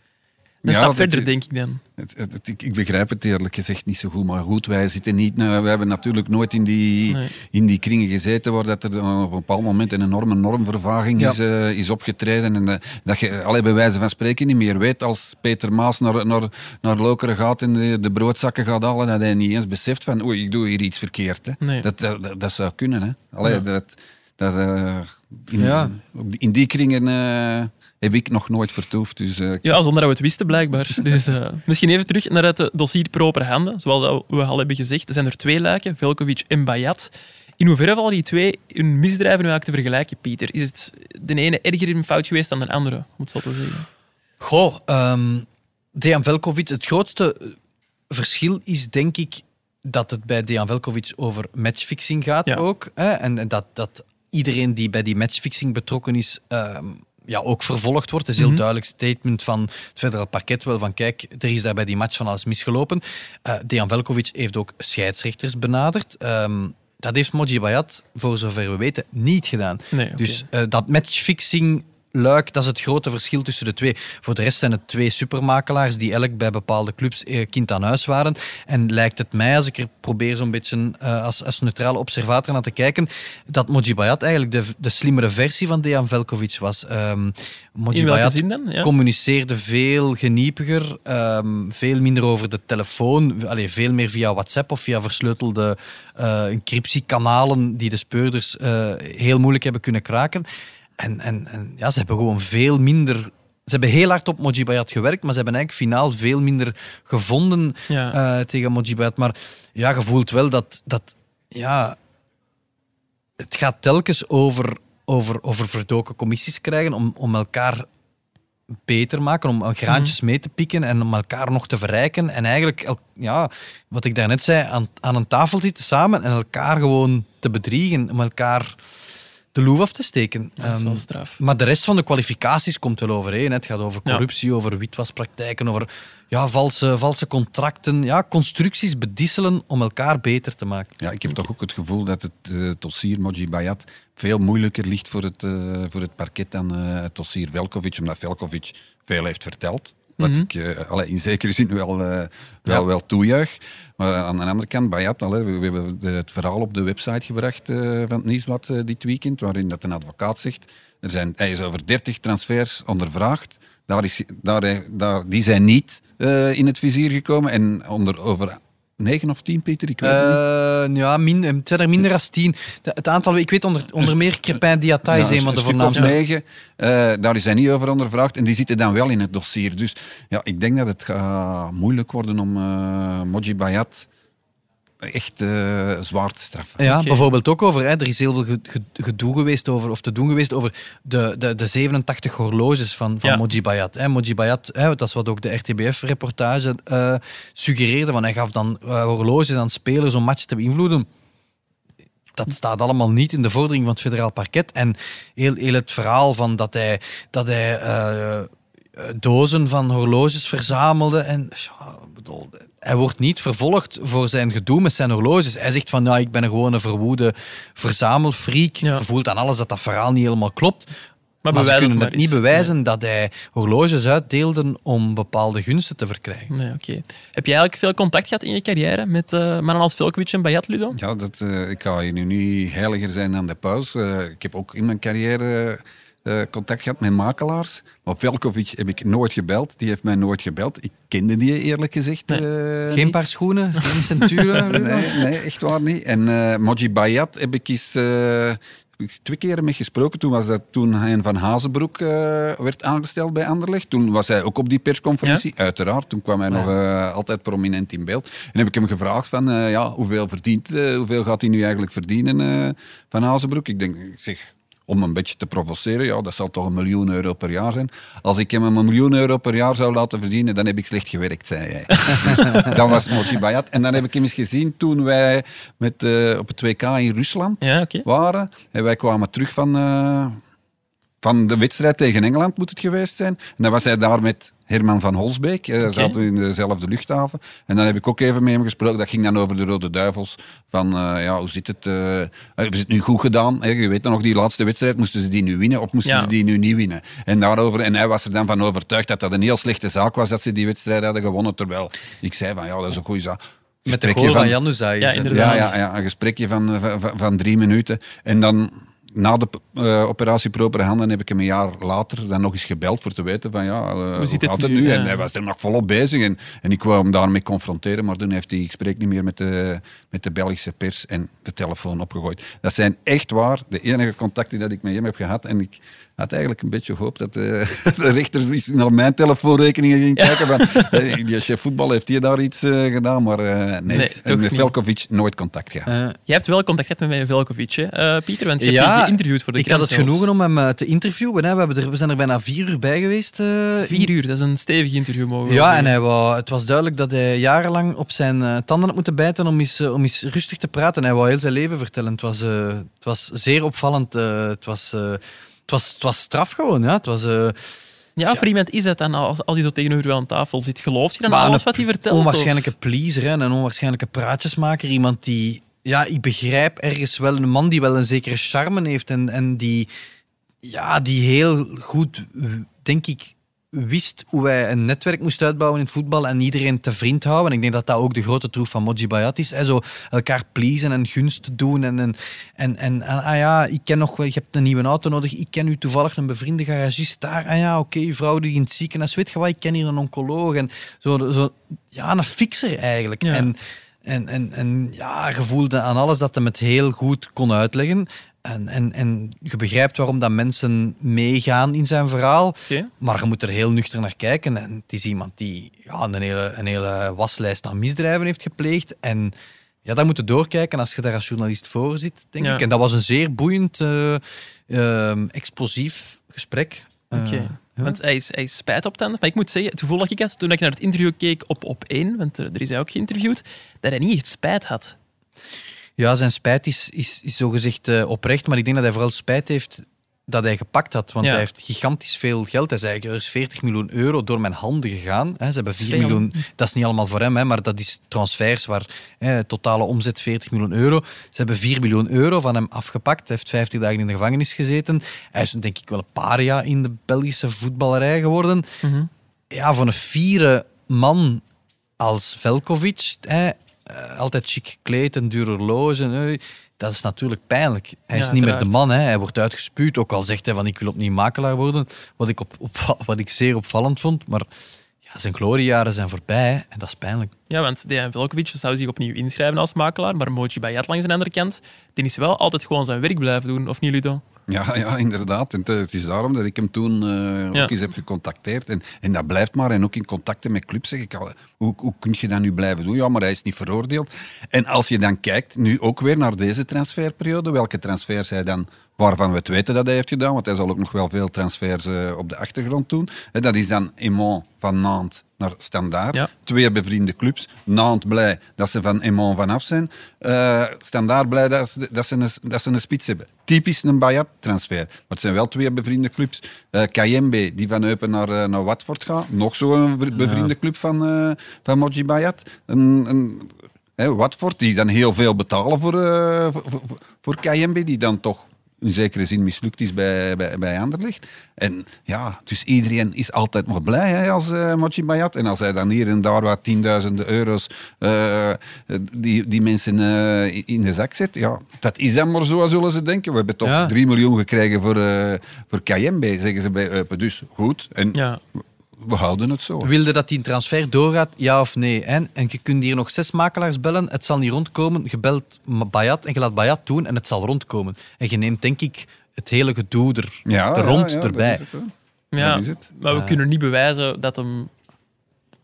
B: een
D: Ja,
B: stap verder, denk ik dan.
D: Het- het- het- ik, ik begrijp het eerlijk gezegd niet zo goed, maar goed, wij zitten niet, nou, wij hebben natuurlijk nooit in die,
B: Nee.
D: in die kringen gezeten waar dat er op een bepaald moment een enorme normvervaging
A: Ja.
D: is, eh, is opgetreden en eh, dat je alle bij wijze van spreken niet meer weet als Peter Maas naar, naar, naar Lokeren gaat en de, de broodzakken gaat halen, dat hij niet eens beseft van oei, ik doe hier iets verkeerd. Hè.
B: Nee.
D: Dat, dat, zou kunnen. Hè. Allee,
B: Ja.
D: dat, dat, eh, in, in die kringen heb ik nog nooit vertoefd. Dus, eh,
B: Ja, zonder dat we het wisten, blijkbaar. (laughs) Dus, eh, misschien even terug naar het dossier proper handen. Zoals we al hebben gezegd, er zijn er twee luiken, Velkovic en Bayat. In hoeverre vallen die twee hun misdrijven nu eigenlijk te vergelijken, Pieter? Is het de ene erger in fout geweest dan de andere, om het zo te zeggen?
A: Goh, ehm Dejan Velkovic, het grootste verschil is denk ik dat het bij Dejan Velkovic over matchfixing gaat
B: Ja.
A: ook. Hè? En, en dat, dat iedereen die bij die matchfixing betrokken is, ehm, ja, ook vervolgd wordt. Het is een heel
B: Mhm.
A: duidelijk statement van het federaal parket wel van kijk, er is daar bij die match van alles misgelopen. Eh Dejan Velkovic heeft ook scheidsrechters benaderd. Ehm, dat heeft Moji Bayat, voor zover we weten, niet gedaan.
B: Nee.
A: Dus eh, dat matchfixing luik, dat is het grote verschil tussen de twee. Voor de rest zijn het twee supermakelaars die elk bij bepaalde clubs eh, kind aan huis waren. En lijkt het mij, als ik er probeer zo'n beetje eh, als, als neutrale observator naar te kijken, dat Moji Bayat eigenlijk de, de slimmere versie van Dejan Velkovic was. Ehm Moji
B: In welke
A: Bayat
B: zin dan? Ja.
A: communiceerde veel geniepiger, ehm, veel minder over de telefoon, allee, veel meer via WhatsApp of via versleutelde eh encryptiekanalen die de speurders heel moeilijk hebben kunnen kraken. En, en, en ja, ze hebben gewoon veel minder... Ze hebben heel hard op Moji Bayat gewerkt, maar ze hebben eigenlijk finaal veel minder gevonden
B: Ja.
A: eh, tegen Moji Bayat. Maar ja, je voelt wel dat... dat ja, het gaat telkens over, over, over verdoken commissies krijgen om, om elkaar beter maken, om graantjes mee te pikken en om elkaar nog te verrijken. En eigenlijk, ja, wat ik daarnet zei, aan, aan een tafel zitten samen en elkaar gewoon te bedriegen, om elkaar de loef af te steken.
B: dat is wel
A: Ehm,
B: straf.
A: maar de rest van de kwalificaties komt wel overeen. hè. Het gaat over
B: Ja.
A: corruptie, over witwaspraktijken, over ja, valse, valse contracten. Ja, constructies bedisselen om elkaar beter te maken.
D: Ja, ik heb toch ook het gevoel dat het eh, dossier Moji Bayat veel moeilijker ligt voor het, eh, voor het parket dan eh, het dossier Velkovic, omdat Velkovic veel heeft verteld. Wat
B: Mhm.
D: ik eh, allee, in zekere zin wel, eh, wel,
A: Ja.
D: wel toejuich. Maar aan de andere kant, Bayat, we, we hebben het verhaal op de website gebracht eh, van het Nieuwsblad eh, dit weekend, waarin dat een advocaat zegt, er zijn, hij is over 30 transfers ondervraagd. Daar is, daar, eh, daar, die zijn niet eh, in het vizier gekomen. En onder, over 9 of 10, Peter, ik weet het niet.
A: Eh, ja, min, het zijn er minder dan tien. De- het aantal, ik weet onder, onder meer Crepin Diatta is
D: Ja,
A: een van de voornaamste.
D: negen, eh, daar is hij niet over ondervraagd en die zitten dan wel in het dossier. Dus ja, ik denk dat het gaat moeilijk worden om eh Moji Bayat echt eh, zwaar te straffen.
A: Ja, bijvoorbeeld ook over, hè, er is heel veel ge- ge- gedoe geweest over, of te doen geweest over de, de, de 87 horloges van, van
B: Ja.
A: Moji Bayat. Hè. Moji Bayat, hè, dat is wat ook de RTBF-reportage eh suggereerde, van hij gaf dan eh, horloges aan spelers om match te beïnvloeden. Dat staat allemaal niet in de vordering van het federaal parket. En heel, heel het verhaal van dat hij, dat hij dozen van horloges verzamelde. En ja, ik bedoel, hij wordt niet vervolgd voor zijn gedoe met zijn horloges. Hij zegt van, nou, ik ben gewoon een verwoede verzamelfreak.
B: Ja.
A: Je voelt aan alles dat dat verhaal niet helemaal klopt.
B: Maar,
A: Maar, ze kunnen
B: maar
A: het niet bewijzen dat hij horloges uitdeelde om bepaalde gunsten te verkrijgen.
B: Nee, oké. Heb je eigenlijk veel contact gehad in je carrière met eh mannen als Velkovic en Bayat, Ludo?
D: Ja, dat, eh, ik ga hier nu niet heiliger zijn dan de paus. Eh, ik heb ook in mijn carrière eh, contact gehad met makelaars. Maar Velkovic heb ik nooit gebeld. Die heeft mij nooit gebeld. Ik kende die eerlijk gezegd
B: Nee.
D: eh,
A: Geen
D: niet.
A: paar schoenen, geen centuren. (laughs)
D: Nee, nee, echt waar niet. En Moji Bayat heb ik eens twee keren mee gesproken. Toen was dat toen hij van Hazenbroek werd aangesteld bij Anderlecht. Toen was hij ook op die persconferentie, uiteraard. Toen kwam hij nog altijd prominent in beeld. En heb ik hem gevraagd van, ja, hoeveel, verdient, hoeveel gaat hij nu eigenlijk verdienen van Hazenbroek? Ik denk, ik zeg... Om een beetje te provoceren, ja, dat zal toch een miljoen euro per jaar zijn. Als ik hem een miljoen euro per jaar zou laten verdienen, dan heb ik slecht gewerkt, zei hij. (laughs) Dus dat was Moji Bayat. En dan heb ik hem eens gezien toen wij met, eh, op het WK in Rusland
B: Ja,
D: waren. En wij kwamen terug van, eh, van de wedstrijd tegen Engeland, moet het geweest zijn. En dan was hij daar met Herman van Holsbeek. Eh,
B: Oké.
D: zaten we in dezelfde luchthaven. En dan heb ik ook even met hem gesproken. Dat ging dan over de Rode Duivels. Van, eh, ja, hoe zit het? eh, hebben ze het nu goed gedaan? Je weet dan nog, die laatste wedstrijd, moesten ze die nu winnen of moesten
B: Ja.
D: ze die nu niet winnen? En, daarover, en hij was er dan van overtuigd dat dat een heel slechte zaak was dat ze die wedstrijd hadden gewonnen. Terwijl ik zei van, ja, dat is een goede zaak.
A: Met de goal van Januzaj.
B: Ja, inderdaad.
D: ja, ja, ja, een gesprekje van, van, van- van drie minuten. En dan, na de eh, operatie Propere Handen, heb ik hem een jaar later dan nog eens gebeld voor te weten van, ja, eh, hoe,
B: zit het
D: gaat het
B: nu?
D: nu?
B: Ja.
D: En hij was er nog volop bezig. En, en ik wou hem daarmee confronteren, maar toen heeft hij, ik spreek niet meer met de, met de Belgische pers en de telefoon opgegooid. Dat zijn echt waar de enige contacten dat ik met hem heb gehad. En ik had eigenlijk een beetje gehoopt dat (laughs) de, de rechter eens naar mijn telefoonrekeningen ging kijken. Van, eh, die chef voetbal, heeft hij daar iets eh, gedaan? Maar eh, nee,
B: Nee, toch
D: en met. Velkovic nooit contact gehad.
A: Eh,
B: Jij hebt wel contact gehad met mijn Velkovic, hè, eh, Pieter? Want je hebt
A: Ja,
B: geïnterviewd voor de
A: ik had het
B: zelfs.
A: genoegen om hem eh, te interviewen. Hè. We, hebben er, we zijn er bijna vier uur bij geweest. eh,
B: Vier uur, dat is een stevig interview, mogen
A: Ja, en hij wou, het was duidelijk dat hij jarenlang op zijn eh, tanden had moeten bijten om eens, eh, om eens rustig te praten. Hij wou heel zijn leven vertellen. Het was, eh, het was zeer opvallend. eh, het, was, eh, was, het was straf gewoon. Ja. Het was, eh,
B: Ja, voor iemand is dat dan, als, als hij zo tegenover u aan tafel zit, gelooft je dan
A: Maar
B: alles
A: een
B: wat hij vertelt?
A: onwaarschijnlijke pleaser hè, en een onwaarschijnlijke praatjesmaker. Iemand die, ja, ik begrijp ergens wel, een man die wel een zekere charme heeft en, en die, ja, die heel goed, denk ik, wist hoe hij een netwerk moest uitbouwen in het voetbal en iedereen te vriend houden. En ik denk dat dat ook de grote troef van Moji Bayat is. Hè, zo elkaar pleasen en gunst doen. En, en, en, en ah ja, ik ken nog wel, je hebt een nieuwe auto nodig. Ik ken u toevallig een bevriende garagist daar. Ah ja, oké, uw vrouw die in het ziekenhuis. Weet je wat, ik ken hier een oncoloog. En zo, zo ja, een fixer eigenlijk.
B: Ja.
A: En, en, en, en ja, je voelde aan alles dat hij het heel goed kon uitleggen. En, en, en je begrijpt waarom dat mensen meegaan in zijn verhaal. Maar je moet er heel nuchter naar kijken. En het is iemand die ja, een, hele, een hele waslijst aan misdrijven heeft gepleegd. En ja, daar moet je doorkijken als je daar als journalist voor zit, denk
B: Ja.
A: ik. En dat was een zeer boeiend, eh, ehm, explosief gesprek. Eh,
B: Oké.
A: ja.
B: Want hij is, hij is spijt op het. Maar ik moet zeggen, het gevoel dat ik had toen ik naar het interview keek op, op één, want er, er is hij ook geïnterviewd, dat hij niet echt spijt had.
A: Ja, zijn spijt is, is, is zogezegd eh, oprecht, maar ik denk dat hij vooral spijt heeft dat hij gepakt had. Want
B: Ja.
A: hij heeft gigantisch veel geld. Hij zei, er is 40 miljoen euro door mijn handen gegaan. Hè. Ze hebben
B: Dat is
A: 4
B: veel.
A: miljoen... Dat is niet allemaal voor hem, hè, maar dat is transfers waar hè, totale omzet 40 miljoen euro. Ze hebben 4 miljoen euro van hem afgepakt. Hij heeft 50 dagen in de gevangenis gezeten. Hij is denk ik wel een paar jaar in de Belgische voetballerij geworden.
B: Mhm.
A: Ja, voor een vierde man als Velkovic, hè, eh, altijd chic gekleed, een duur horloge, dat is natuurlijk pijnlijk. Hij
B: Ja,
A: is niet meer de man, hè. hij wordt uitgespuwd, ook al zegt hij van ik wil opnieuw makelaar worden, wat ik, op, op, wat ik zeer opvallend vond. Maar ja, zijn gloriejaren zijn voorbij hè, en dat is pijnlijk.
B: Ja, want Dejan Velkovic zou zich opnieuw inschrijven als makelaar, maar Moji Bayat langs de andere kant, die is wel altijd gewoon zijn werk blijven doen, of niet, Ludo?
D: Ja, (laughs) ja, inderdaad. En het- is daarom dat ik hem toen eh,
B: Ja.
D: ook eens heb gecontacteerd. En, en dat blijft maar. En ook in contacten met clubs zeg ik al, hoe, hoe kun je dat nu blijven doen? Ja, maar hij is niet veroordeeld. En als je dan kijkt, nu ook weer naar deze transferperiode, welke transfers hij dan, waarvan we het weten dat hij heeft gedaan, want hij zal ook nog wel veel transfers eh, op de achtergrond doen. Dat is dan Aimant van Nantes naar Standaard.
B: Ja.
D: Twee bevriende clubs. Nantes blij dat ze van Aimant vanaf zijn. Eh Standaard blij dat ze, dat, ze een, dat ze een spits hebben. Typisch een Bayat-transfer. Maar het zijn wel twee bevriende clubs. Eh Kayembe, die van Eupen naar, eh, naar Watford gaat. Nog zo'n bevriende club van, van Moji Bayat. Een, een, hè, Watford, die dan heel veel betalen voor, eh voor, voor, voor Kayembe, die dan toch in zekere zin mislukt is bij, bij, bij Anderlecht. En ja, dus iedereen is altijd maar blij hè, als uh, Mochi Bayat. En als hij dan hier en daar wat tienduizenden euro's uh, die, die mensen uh, in de zak zet, ja, dat is dan maar zo, zullen ze denken. We hebben toch
A: Ja.
D: 3 miljoen gekregen voor, uh, voor KMB, zeggen ze bij Eupen. Dus goed. En
B: Ja.
D: We houden het zo.
A: Wilde dat die transfer doorgaat, ja of nee? En, en je kunt hier nog zes makelaars bellen, het zal niet rondkomen. Je belt Bayat en je laat Bayat doen en het zal rondkomen. En je neemt denk ik het hele gedoe er,
D: Ja,
A: er rond
D: ja, ja,
A: erbij.
D: Dat is het, hè.
B: Ja,
D: Dat is het.
B: maar we kunnen niet bewijzen dat hem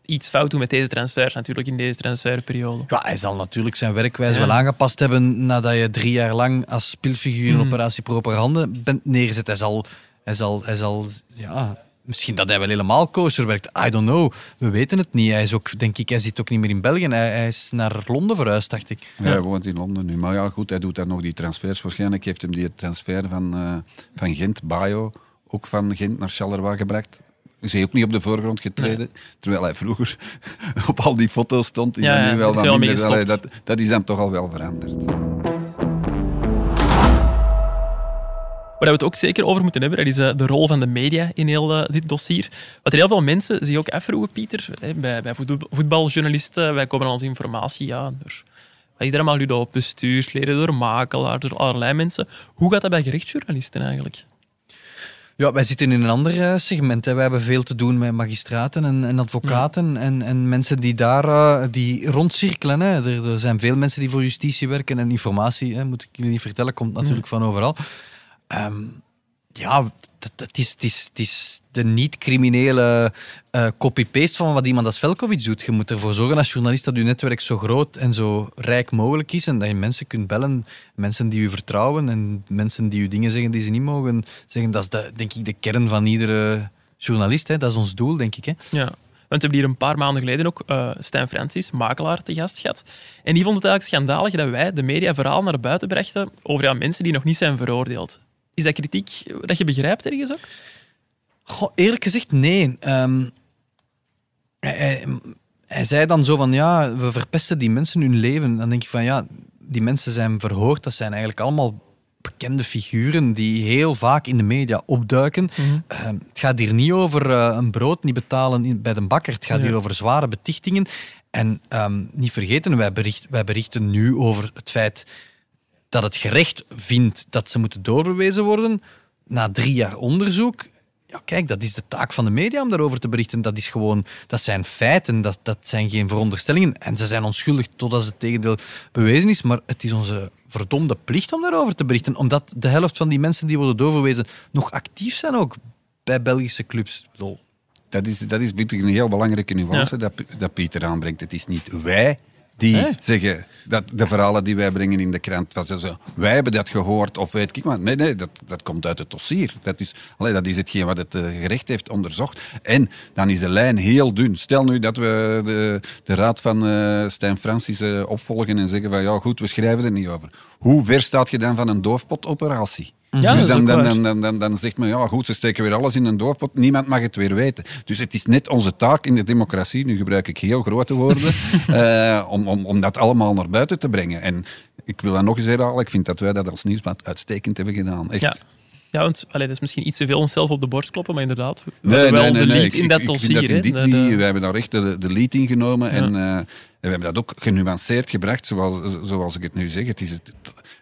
B: iets fout doet met deze transfers, natuurlijk in deze transferperiode.
A: Ja, hij zal natuurlijk zijn werkwijze
B: Ja.
A: wel aangepast hebben nadat je drie jaar lang als speelfiguur in
B: Mhm.
A: operatie propaganda bent neergezet. Hij zal, hij zal, hij zal ja, misschien dat hij wel helemaal kosher werkt. I don't know. We weten het niet. Hij is ook, denk ik, hij zit ook niet meer in België. Hij, hij is naar Londen verhuisd, dacht ik.
D: Ja, hij woont in Londen nu. Maar ja, goed, hij doet dan nog die transfers. Waarschijnlijk heeft hem die transfer van, eh, van Gent, Bayo, ook van Gent naar Charleroi gebracht. Is hij ook niet op de voorgrond getreden. Terwijl hij vroeger (laughs) op al die foto's stond. Is
B: Ja,
D: nu wel
B: daar mee
D: minder. Dat, dat is dan toch al wel veranderd.
B: Waar we het ook zeker over moeten hebben, dat is eh, de rol van de media in heel eh, dit dossier. Wat er heel veel mensen zich ook afvroegen, Pieter, bij, bij voetbal- voetbaljournalisten, wij komen aan onze informatie, ja, door, wat is er allemaal nu door bestuursleden, door makelaars, door allerlei mensen. Hoe gaat dat bij gerechtsjournalisten eigenlijk?
A: Ja, wij zitten in een ander eh, segment. Hè. Wij hebben veel te doen met magistraten en, en advocaten en, en mensen die daar die rondcirkelen. Hè. Er, er zijn veel mensen die voor justitie werken en informatie, hè, moet ik jullie niet vertellen, komt natuurlijk van overal. Ehm, ja, het, is, de niet-criminele eh, copy-paste van wat iemand als Velkovic doet. Je moet ervoor zorgen als journalist dat je netwerk zo groot en zo rijk mogelijk is en dat je mensen kunt bellen, mensen die u vertrouwen en mensen die u dingen zeggen die ze niet mogen zeggen. Dat is de, denk ik de kern van iedere journalist. Hè. Dat is ons doel, denk ik. Hè.
B: Ja. Want we hebben hier een paar maanden geleden ook eh Stijn Francis, makelaar, te gast gehad. En die vond het eigenlijk schandalig dat wij de media verhaal naar buiten brachten over ja, mensen die nog niet zijn veroordeeld. Is dat kritiek dat je begrijpt ergens ook?
A: Goh, eerlijk gezegd, nee. Ehm, hij, hij- hij zei dan zo van, ja, we verpesten die mensen hun leven. Dan denk ik van, ja, die mensen zijn verhoord. Dat zijn eigenlijk allemaal bekende figuren die heel vaak in de media opduiken. Ehm, het gaat hier niet over eh, een brood niet betalen in- bij de bakker. Het gaat
B: Ja.
A: hier over zware betichtingen. En ehm, niet vergeten, wij, bericht, wij berichten nu over het feit dat het gerecht vindt dat ze moeten doorverwezen worden na drie jaar onderzoek. Ja, kijk, dat is de taak van de media om daarover te berichten. Dat, is gewoon, dat zijn feiten, dat, dat zijn geen veronderstellingen. En ze zijn onschuldig totdat het tegendeel bewezen is. Maar het is onze verdomde plicht om daarover te berichten. Omdat de helft van die mensen die worden doorverwezen nog actief zijn ook bij Belgische clubs. Bedoel,
D: Dat is, dat is ik een heel belangrijke nuance dat, dat Pieter aanbrengt. Het is niet wij die zeggen dat de verhalen die wij brengen in de krant, dat ze wij hebben dat gehoord of weet ik maar. Nee, nee, dat, dat komt uit het dossier. Dat is, allee, dat is hetgeen wat het eh, gerecht heeft onderzocht. En dan is de lijn heel dun. Stel nu dat we de, de raad van eh Stijn Francis eh, opvolgen en zeggen van ja goed, we schrijven er niet over. Hoe ver staat je dan van een doofpotoperatie?
B: Ja,
D: dus dan, dan, dan, dan, dan, zegt men, ja goed, ze steken weer alles in een doorpot, niemand mag het weer weten. Dus het is net onze taak in de democratie, nu gebruik ik heel grote woorden, (laughs) eh, om, om, om dat allemaal naar buiten te brengen. En ik wil dat nog eens herhalen, ik vind dat wij dat als nieuwsblad uitstekend hebben gedaan. Echt.
B: Ja. Ja, want allee, dat is misschien iets te veel onszelf op de borst kloppen, maar inderdaad, we hebben wel de lead in dat dossier.
D: dat in
B: De-
D: We hebben daar echt de, de lead in genomen en, eh, en we hebben dat ook genuanceerd gebracht, zoals, zoals ik het nu zeg. Het is het,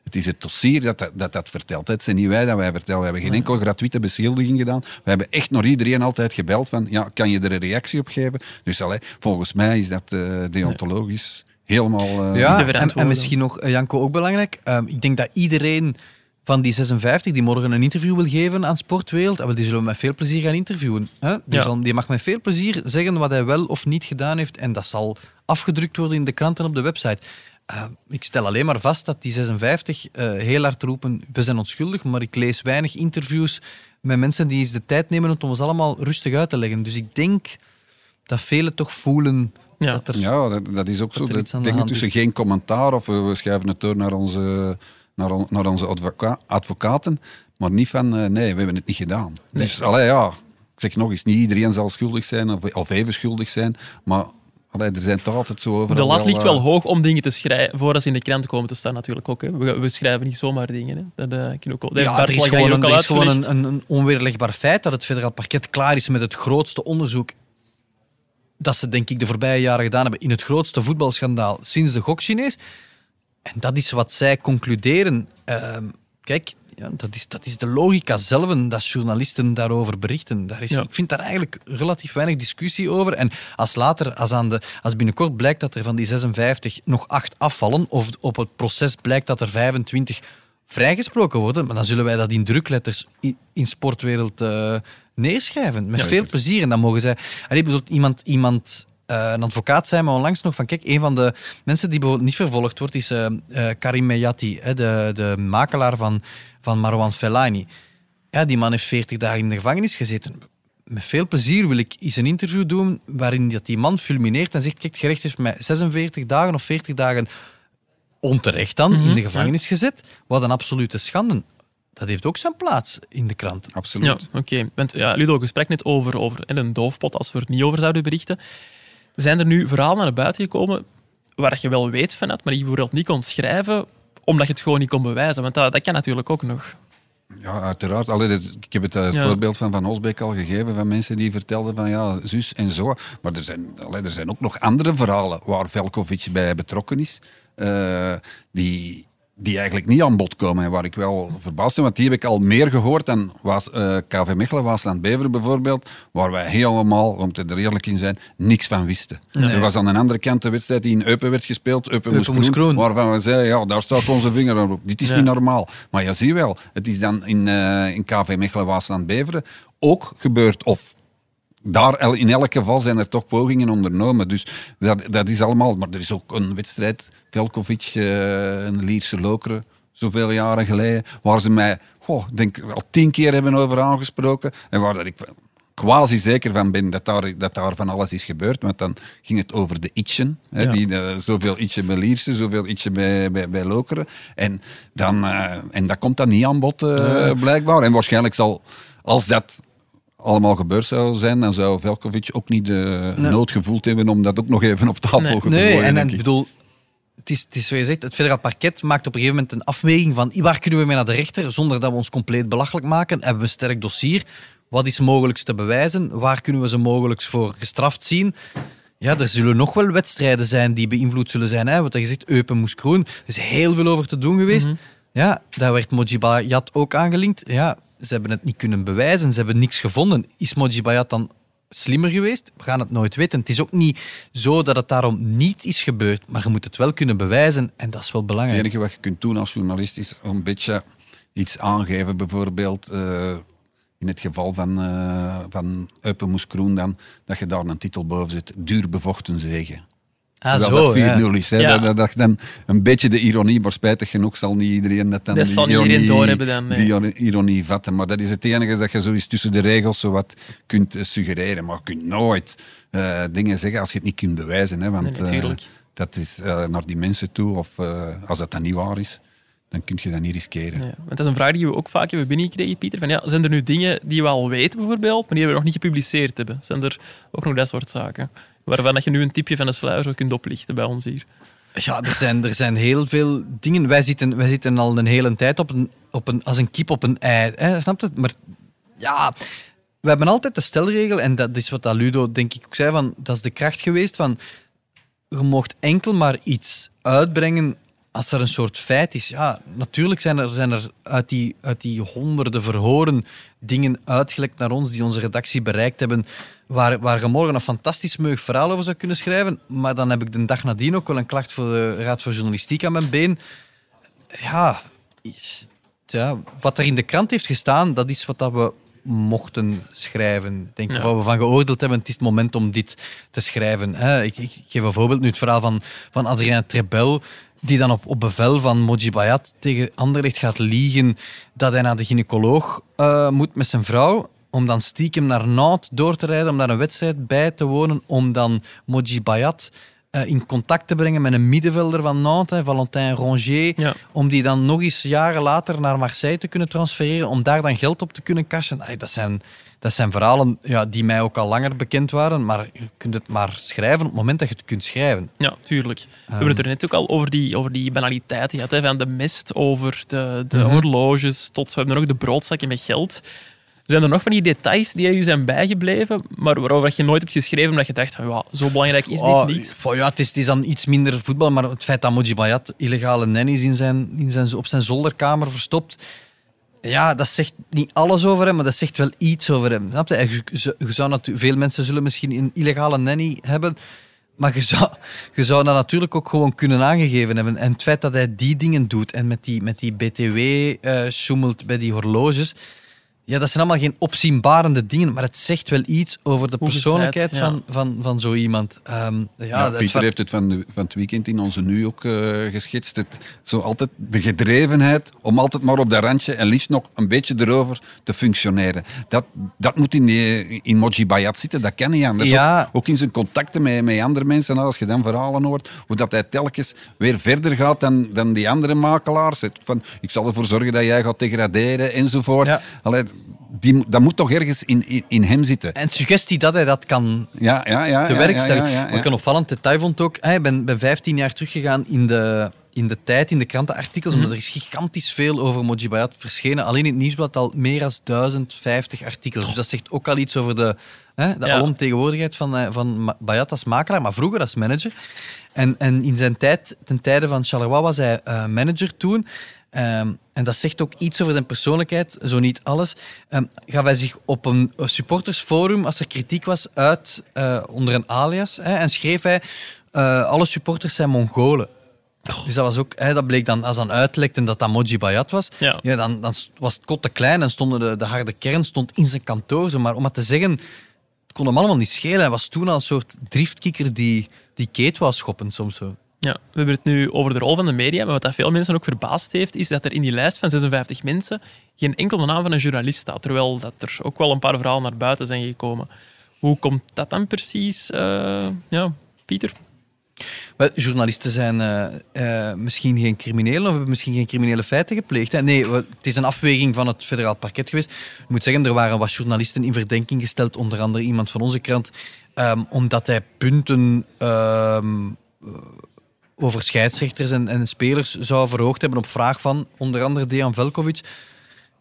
D: het is het dossier dat dat, dat, dat vertelt. Het zijn niet wij dat wij vertellen. We hebben geen enkel gratuite beschuldiging gedaan. We hebben echt naar iedereen altijd gebeld van, ja, kan je er een reactie op geven? Dus allee, volgens mij is dat eh, deontologisch helemaal... eh,
A: Ja, en, misschien nog, eh, Janko, ook belangrijk. Ehm, ik denk dat iedereen van die 56 die morgen een interview wil geven aan Sportwereld, ah, die zullen we met veel plezier gaan interviewen. Hè? Die,
B: Ja.
A: zal, die mag met veel plezier zeggen wat hij wel of niet gedaan heeft. En dat zal afgedrukt worden in de kranten op de website. Eh, ik stel alleen maar vast dat die 56 eh, heel hard roepen, we zijn onschuldig, maar ik lees weinig interviews met mensen die eens de tijd nemen om ons allemaal rustig uit te leggen. Dus ik denk dat velen toch voelen
B: Ja.
A: dat er...
D: Ja, dat, dat is ook zo.
A: er
D: Dat
A: iets aan de
D: denk
A: hand
D: tussen
A: is.
D: geen commentaar of we, we schuiven het door naar onze, naar, on- naar onze advoca- advocaten, maar niet van eh, nee, we hebben het niet gedaan. Dus allee, ja, ik zeg nog eens, niet iedereen zal schuldig zijn of, of even schuldig zijn, maar Allee, er zijn toch altijd zo overal
B: De lat ligt wel
D: eh,
B: hoog om dingen te schrijven voordat ze in de krant komen te staan natuurlijk ook. Hè. We, we schrijven niet zomaar dingen. Hè. Dat, eh, kan ook
A: Ja, er is gewoon, een,
B: ook al
A: er is gewoon
B: uitgelegd.
A: een, een, een onweerlegbaar feit dat het federaal parket klaar is met het grootste onderzoek dat ze denk ik de voorbije jaren gedaan hebben in het grootste voetbalschandaal sinds de gokchinees. En dat is wat zij concluderen. Ehm, kijk, ja, dat, is, dat is de logica zelf en dat journalisten daarover berichten. Daar is,
B: Ja.
A: Ik vind daar eigenlijk relatief weinig discussie over. En als later, als, aan de, als binnenkort blijkt dat er van die 56 nog acht afvallen, of op het proces blijkt dat er 25 vrijgesproken worden, maar dan zullen wij dat in drukletters in, in sportwereld eh, neerschrijven. Met veel plezier. En dan mogen zij... Allee, ik bedoel, iemand... iemand eh, een advocaat zei me onlangs nog van, kijk, een van de mensen die bijvoorbeeld niet vervolgd wordt, is eh, eh, Karim Meyati, hè, de, de makelaar van, van Marwan Fellaini. Ja, die man heeft 40 dagen in de gevangenis gezeten. Met veel plezier wil ik eens een interview doen waarin dat die man fulmineert en zegt, kijk, het gerecht heeft mij 46 dagen of 40 dagen onterecht dan in de gevangenis gezet. Wat een absolute schande. Dat heeft ook zijn plaats in de krant.
D: Absoluut.
B: Ja, oké. Want ja, Ludo, gesprek net over, over een doofpot, als we er niet over zouden berichten. Zijn er nu verhalen naar buiten gekomen waar je wel weet van had, maar die je bijvoorbeeld niet kon schrijven, omdat je het gewoon niet kon bewijzen? Want dat, dat kan natuurlijk ook nog.
D: Ja, uiteraard. Allee, dit- ik heb het eh,
B: Ja.
D: voorbeeld van Van Osbeek al gegeven, van mensen die vertelden van ja, zus en zo. Maar er zijn, allee, er zijn ook nog andere verhalen waar Velkovic bij betrokken is, eh, die, die eigenlijk niet aan bod komen en waar ik wel verbaasd ben, want die heb ik al meer gehoord dan was, eh, KV Mechelen, Waasland Beveren bijvoorbeeld, waar wij helemaal, om te er eerlijk in zijn, niks van wisten. Er was aan de andere kant de wedstrijd die in Eupen werd gespeeld, Eupen,
A: Eupen
D: moest
A: Moeskroen.
D: waarvan we zeiden, ja, daar staat onze vinger op. Dit is
B: Ja.
D: niet normaal. Maar je ziet wel, het is dan in, eh, in KV Mechelen, Waasland, Beveren ook gebeurd. Of daar in elk geval zijn er toch pogingen ondernomen. Dus dat, dat is allemaal. Maar er is ook een wedstrijd, Velkovic eh en Lierse Lokeren, zoveel jaren geleden, waar ze mij, goh, denk al tien keer hebben over aangesproken. En waar dat ik quasi zeker van ben dat daar, dat daar van alles is gebeurd. Want dan ging het over de Itchen. Hè,
B: Ja.
D: die, eh, zoveel Itchen bij Lierse, zoveel Itchen bij, bij, bij Lokeren. En, dan, eh, en dat komt dan niet aan bod, blijkbaar. En waarschijnlijk zal, als dat allemaal gebeurd zou zijn, dan zou Velkovic ook niet de nood gevoeld hebben om dat ook nog even op tafel
B: Nee.
D: te
A: Nee,
D: gooien.
A: en, en
D: denk
A: ik bedoel, het is, het is zoals je zegt, het federaal parket maakt op een gegeven moment een afweging van waar kunnen we mee naar de rechter zonder dat we ons compleet belachelijk maken. Hebben we een sterk dossier? Wat is mogelijk te bewijzen? Waar kunnen we ze mogelijk voor gestraft zien? Ja, er zullen nog wel wedstrijden zijn die beïnvloed zullen zijn. Hè? Wat je zegt, Eupen moest groen. Er is heel veel over te doen geweest. Ja, daar werd Mojibayat ook aangelinkt. Ja, ze hebben het niet kunnen bewijzen. Ze hebben niks gevonden. Is Mojibayat dan slimmer geweest? We gaan het nooit weten. Het is ook niet zo dat het daarom niet is gebeurd, maar je moet het wel kunnen bewijzen en dat is wel
D: Het
A: belangrijk.
D: enige wat je kunt doen als journalist is een beetje iets aangeven. Bijvoorbeeld eh, in het geval van, eh van dan, dat je daar een titel boven zet. Duur bevochten zegen.
A: Ah, zo,
D: dat 4-0
A: ja.
D: is. Hè.
B: Ja.
D: Dat, dat, dat dan een beetje de ironie, maar spijtig genoeg zal niet iedereen dat dan
B: Dat
D: die ironie,
B: dan, nee.
D: die ironie vatten. Maar dat is het enige dat je zo eens tussen de regels zo wat kunt eh, suggereren. Maar je kunt nooit eh, dingen zeggen als je het niet kunt bewijzen. Hè. Want
B: Nee,
D: eh, dat is naar die mensen toe. Of als dat dan niet waar is, dan kun je dat niet riskeren.
B: Ja, want dat is een vraag die we ook vaak hebben binnengekregen, Pieter. Van, ja, zijn er nu dingen die we al weten, bijvoorbeeld, maar die we nog niet gepubliceerd hebben? Zijn er ook nog dat soort zaken? Waarvan dat je nu een tipje van de sluier zo kunt oplichten bij ons hier.
A: Ja, er zijn, er zijn heel veel dingen. Wij zitten, wij zitten al een hele tijd op een, op een, als een kip op een ei. Hè, snap je? Maar ja, we hebben altijd de stelregel, en dat is wat Ludo denk ik ook zei, van, dat is de kracht geweest van je mocht enkel maar iets uitbrengen als er een soort feit is. Ja, natuurlijk zijn er, zijn er uit, die, uit die honderden verhoren dingen uitgelekt naar ons die onze redactie bereikt hebben, waar, waar je morgen een fantastisch meug verhaal over zou kunnen schrijven. Maar dan heb ik de dag nadien ook wel een klacht voor de Raad voor Journalistiek aan mijn been. Ja, ja wat er in de krant heeft gestaan, dat is wat dat we mochten schrijven. Ik Denk
B: Ja.
A: waar we van geoordeeld hebben, het is het moment om dit te schrijven. Hè. Ik, ik geef een voorbeeld nu, het verhaal van, van Adrien Trebel, die dan op, op bevel van Moji Bayat tegen Anderlecht gaat liegen dat hij naar de gynaecoloog eh, moet met zijn vrouw, om dan stiekem naar Nantes door te rijden, om daar een wedstrijd bij te wonen, om dan Moji Bayat eh, in contact te brengen met een middenvelder van Nantes, hè, Valentin Rongier,
B: Ja.
A: om die dan nog eens jaren later naar Marseille te kunnen transfereren, om daar dan geld op te kunnen cashen. Allee, dat, zijn, dat zijn verhalen ja, die mij ook al langer bekend waren, maar je kunt het maar schrijven op het moment dat je het kunt schrijven.
B: Ja, tuurlijk. We hebben het er net ook al over die, over die gehad. Hè, van de mest over de, de
A: Mhm.
B: horloges tot we hebben nog de broodzakken met geld. Zijn er nog van die details die je zijn bijgebleven, maar waarover je nooit hebt geschreven omdat je dacht van zo belangrijk is
A: Oh,
B: dit niet?
A: oh ja, het is, het is dan iets minder voetbal, maar het feit dat Moji Bayat illegale nannies in zijn, in zijn, op zijn zolderkamer verstopt, ja, dat zegt niet alles over hem, maar dat zegt wel iets over hem. Snap je? Je- je- veel mensen zullen misschien een illegale nanny hebben, maar je zou, je zou dat natuurlijk ook gewoon kunnen aangegeven hebben. En het feit dat hij die dingen doet en met die, met die BTW eh sjoemelt bij die horloges, ja, dat zijn allemaal geen opzienbarende dingen, maar het zegt wel iets over de persoonlijkheid
B: ja.
A: van, van, van zo iemand. Ehm, ja,
D: Pieter heeft het van, de, van het weekend in onze nu ook eh, geschetst. Het, zo altijd de gedrevenheid om altijd maar op dat randje en liefst nog een beetje erover te functioneren. Dat, dat moet in, die, in Moji Bayat zitten, dat kan niet anders.
A: Ja.
D: Ook, ook in zijn contacten met, met andere mensen, als je dan verhalen hoort, hoe dat hij telkens weer verder gaat dan, dan die andere makelaars. Het Van, ik zal ervoor zorgen dat jij gaat degraderen enzovoort.
A: Ja.
D: Allee, die, dat moet toch ergens in, in, in hem zitten.
A: En suggestie dat hij dat kan
D: Ja, ja, ja.
A: te werk
D: ja,
A: stellen.
D: ja, ja,
A: Maar
D: ja.
A: ik een opvallend detail vond ook, ik ben, ben 15 jaar teruggegaan in de, in de tijd, in de krantenartikels,
B: Mhm.
A: omdat er is gigantisch veel over Moji Bayat verschenen. Alleen in het nieuwsblad al meer dan 1050 artikels. Dus dat zegt ook al iets over de, hè, de
B: Ja.
A: alomtegenwoordigheid van, eh, van Bayat als makelaar, maar vroeger als manager. En, en in zijn tijd, ten tijde van Charleroi, was hij eh, manager toen. Ehm, en dat zegt ook iets over zijn persoonlijkheid, zo niet alles. Ehm, gaf hij zich op een supportersforum, als er kritiek was, uit eh, onder een alias. Hè, en schreef hij: eh, Alle supporters zijn Mongolen. Dus dat, was ook, hè, dat bleek dan, als dan uitlekte dat dat Moji Bayat was,
B: Ja.
A: dan, dan was het kot te klein en stonden de, de harde kern stond in zijn kantoor. Zo. Maar om maar te zeggen, het kon hem allemaal niet schelen. Hij was toen al een soort driftkikker die, die Kate wou schoppen soms zo.
B: Ja, we hebben het nu over de rol van de media, maar wat dat veel mensen ook verbaasd heeft, is dat er in die lijst van 56 mensen geen enkele naam van een journalist staat, terwijl dat er ook wel een paar verhalen naar buiten zijn gekomen. Hoe komt dat dan precies? eh, ja, Pieter?
A: Journalisten zijn eh, eh, misschien geen criminelen of hebben misschien geen criminele feiten gepleegd. Nee, het is een afweging van het federaal parket geweest. Ik moet zeggen, er waren wat journalisten in verdenking gesteld, onder andere iemand van onze krant, ehm, omdat hij punten ehm, eh, over scheidsrechters en, en spelers zou verhoogd hebben op vraag van onder andere Dejan Velkovic.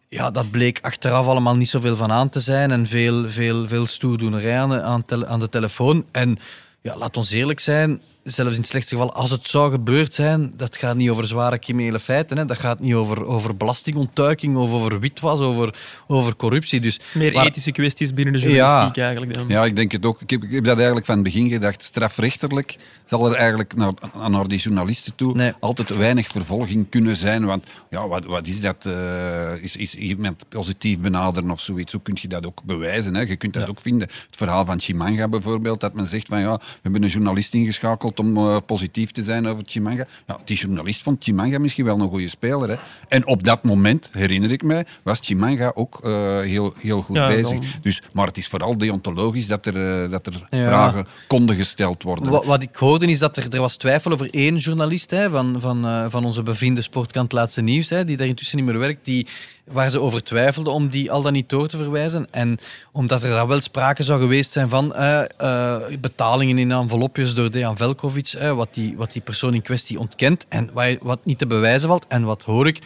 A: Ja, dat bleek achteraf allemaal niet zoveel van aan te zijn en veel, veel, veel stoerdoenerij aan aan, aan de telefoon. En ja, laat ons eerlijk zijn, zelfs in het slechtste geval, als het zou gebeurd zijn, dat gaat niet over zware criminele feiten. Hè. Dat gaat niet over, over belastingontduiking of over witwas, over, over corruptie. Dus,
B: Meer
A: maar-
B: ethische kwesties binnen de journalistiek eigenlijk. Dan.
D: Ja, ik denk het ook. Ik heb, ik heb dat eigenlijk van het begin gedacht. Strafrechterlijk zal er eigenlijk naar, naar die journalisten toe
A: Nee.
D: altijd weinig vervolging kunnen zijn. Want ja, wat, wat is dat? eh, is, is iemand positief benaderen of zoiets? Hoe kun je dat ook bewijzen? Hè? Je kunt dat ook vinden. Het verhaal van Chimanga bijvoorbeeld, dat men zegt van ja, we hebben een journalist ingeschakeld om eh, positief te zijn over Chimanga. Ja, die journalist vond Chimanga misschien wel een goede speler. Hè? En op dat moment, herinner ik mij, was Chimanga ook eh, heel, heel goed
B: Ja,
D: bezig.
B: dan-
D: Dus, maar het is vooral deontologisch dat er, eh, dat er
A: Ja.
D: vragen konden gesteld worden.
A: Wat, wat ik hoorde is dat er, er was twijfel over één journalist hè, van, van, van onze bevriende sportkant Laatste Nieuws, hè, die daar intussen niet meer werkt, die, waar ze over twijfelden om die al dan niet door te verwijzen. En omdat er daar wel sprake zou geweest zijn van eh, eh, betalingen in envelopjes door Dejan Velkovic, hè, wat, die, wat die persoon in kwestie ontkent en wat, niet te bewijzen valt. En wat hoor ik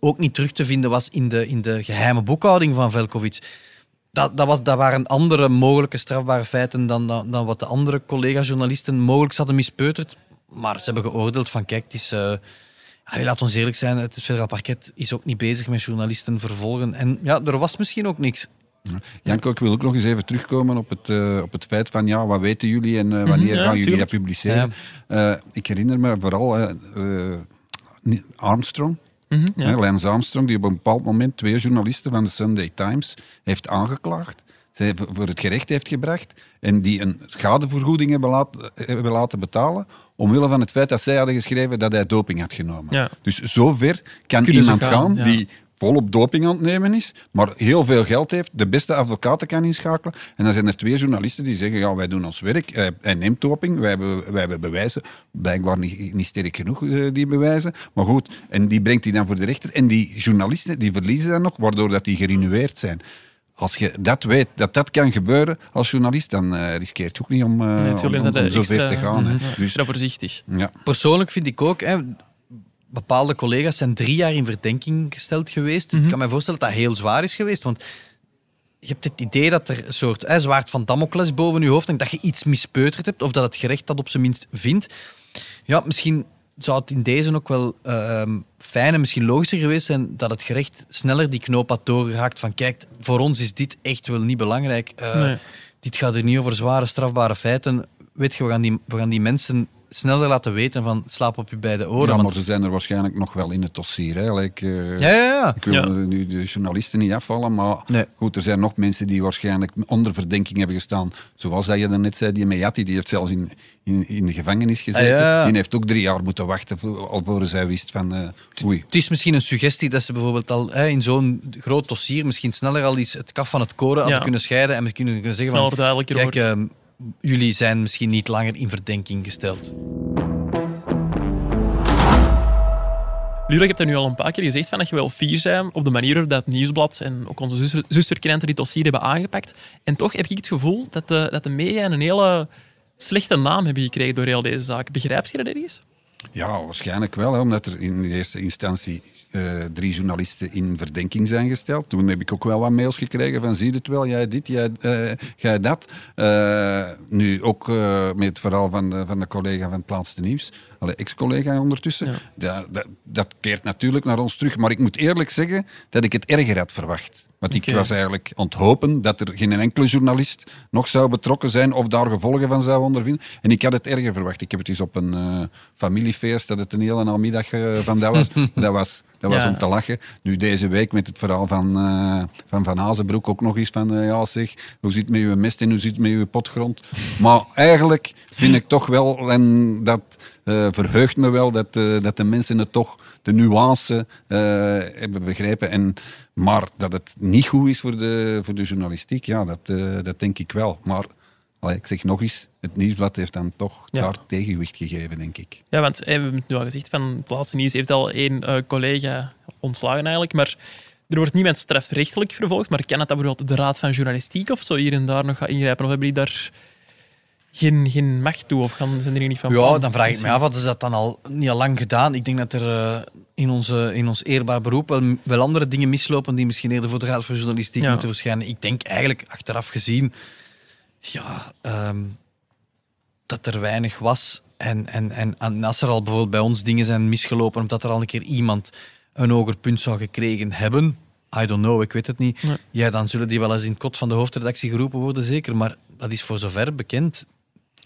A: ook niet terug te vinden was in de, in de geheime boekhouding van Velkovic. Dat, dat, was, waren andere mogelijke strafbare feiten dan, dan, dan wat de andere collega-journalisten mogelijk hadden mispeuterd. Maar ze hebben geoordeeld van, kijk, het is... allee, laat ons eerlijk zijn, het federaal parket is ook niet bezig met journalisten vervolgen. En ja, er was misschien ook niks.
D: Janko, ik wil ook nog eens even terugkomen op het, eh, op het feit van ja, wat weten jullie en eh, wanneer
B: ja,
D: gaan jullie dat publiceren? Eh, ik herinner me vooral Armstrong,
B: Mhm, ja.
D: Lance Armstrong, die op een bepaald moment twee journalisten van de Sunday Times heeft aangeklaagd. V- voor het gerecht heeft gebracht en die een schadevergoeding hebben, laten betalen omwille van het feit dat zij hadden geschreven dat hij doping had genomen.
B: Ja.
D: Dus zover kan
B: Kunnen
D: iemand
B: gaan,
D: gaan,
B: ja.
D: die volop doping aan het nemen is, maar heel veel geld heeft, de beste advocaten kan inschakelen. En dan zijn er twee journalisten die zeggen, ja, wij doen ons werk, hij, hij neemt doping, wij hebben, wij hebben bewijzen, blijkbaar niet, niet sterk genoeg, eh, die bewijzen. Maar goed, en die brengt hij dan voor de rechter. En die journalisten, die verliezen dan nog, waardoor dat die gerenueerd zijn. Als je dat weet, dat dat kan gebeuren als journalist, dan eh, riskeert je ook niet om, eh,
B: Nee,
D: om, zo ver te gaan. hè.
B: Mhm.
D: Dus,
B: Extra voorzichtig.
D: ja.
A: Persoonlijk vind ik ook, hè, bepaalde collega's zijn drie jaar in verdenking gesteld geweest.
B: Mhm.
A: Ik kan me voorstellen dat dat heel zwaar is geweest, want je hebt het idee dat er een soort hè, zwaard van Damocles boven je hoofd hangt, dat je iets mispeuterd hebt, of dat het gerecht dat op zijn minst vindt. Ja, misschien zou het in deze ook wel ehm, fijn en misschien logischer geweest zijn dat het gerecht sneller die knoop had doorgehaakt van kijk, voor ons is dit echt wel niet belangrijk.
B: Nee.
A: Dit gaat er niet over zware strafbare feiten. Weet je, we gaan die, we gaan die mensen sneller laten weten van slaap op je beide oren.
D: ja, maar
A: want-
D: ze zijn er waarschijnlijk nog wel in het dossier. Hè. Like, eh,
A: ja, ja, ja.
D: Ik wil
B: Ja.
D: nu de journalisten niet afvallen, maar
A: Nee.
D: goed, er zijn nog mensen die waarschijnlijk onder verdenking hebben gestaan. Zoals dat je net zei, die Mejati, die heeft zelfs in, in, in de gevangenis gezeten.
A: Ah, ja.
D: Die heeft ook drie jaar moeten wachten voor, alvorens hij wist van, eh oei.
A: Het is misschien een suggestie dat ze bijvoorbeeld al hè, in zo'n groot dossier misschien sneller al iets het kaf van het koren hadden kunnen scheiden en we kunnen, kunnen zeggen
B: Sneller
A: van
B: duidelijker
A: kijk,
B: wordt.
A: ehm, jullie zijn misschien niet langer in verdenking gesteld.
B: Ludo, je hebt er nu al een paar keer gezegd van dat je wel fier bent op de manier waarop dat Nieuwsblad en ook onze zuster, zusterkranten dit dossier hebben aangepakt. En toch heb ik het gevoel dat de, dat de media een hele slechte naam hebben gekregen door heel deze zaak. Begrijp je dat ergens?
D: Ja, waarschijnlijk wel, hè, omdat er in de eerste instantie eh, drie journalisten in verdenking zijn gesteld. Toen heb ik ook wel wat mails gekregen van zie het wel, jij dit, jij, eh, jij dat. Eh, nu ook met het verhaal van de, van de collega van het laatste nieuws, ex-collega ondertussen.
B: Ja.
D: Dat, dat, dat keert natuurlijk naar ons terug. Maar ik moet eerlijk zeggen dat ik het erger had verwacht. Want ik was eigenlijk aan het hopen dat er geen enkele journalist nog zou betrokken zijn of daar gevolgen van zou ondervinden. En ik had het erger verwacht. Ik heb het eens op een eh, familiefeest, dat het een hele namiddag eh, van dat was. (laughs) dat was, dat was
B: Ja.
D: om te lachen. Nu deze week met het verhaal van eh, Van, van Azenbroek ook nog eens van, eh, ja zeg, hoe zit het met uw mest en hoe zit het met uw potgrond? Maar eigenlijk vind ik toch wel, en dat eh, verheugt me wel, dat, eh, dat de mensen het toch, de nuance eh, hebben begrepen. En, maar dat het niet goed is voor de, voor de journalistiek, ja, dat, dat denk ik wel. Maar ik zeg nog eens, het nieuwsblad heeft dan toch
B: Ja.
D: daar tegenwicht gegeven, denk ik.
B: Ja, want we hebben het nu al gezegd, van het laatste nieuws heeft al één collega ontslagen eigenlijk, maar er wordt niemand strafrechtelijk vervolgd, maar kan het dat bijvoorbeeld de Raad van Journalistiek of zo hier en daar nog gaan ingrijpen? Of hebben die daar geen, geen macht toe? Of gaan, zijn er niet van
A: Ja, dan vraag ik me af, hadden ze dat dan al niet al lang gedaan? Ik denk dat er eh, in, onze, in ons eerbaar beroep wel, wel andere dingen mislopen die misschien eerder voor de Raad voor Journalistiek
B: Ja.
A: moeten verschijnen. Ik denk eigenlijk, achteraf gezien, ja, ehm, dat er weinig was. En, en, en, en als er al bijvoorbeeld bij ons dingen zijn misgelopen, omdat er al een keer iemand een hoger punt zou gekregen hebben, I don't know, ik weet het niet.
B: Nee.
A: Ja, dan zullen die wel eens in het kot van de hoofdredactie geroepen worden, zeker. Maar dat is voor zover bekend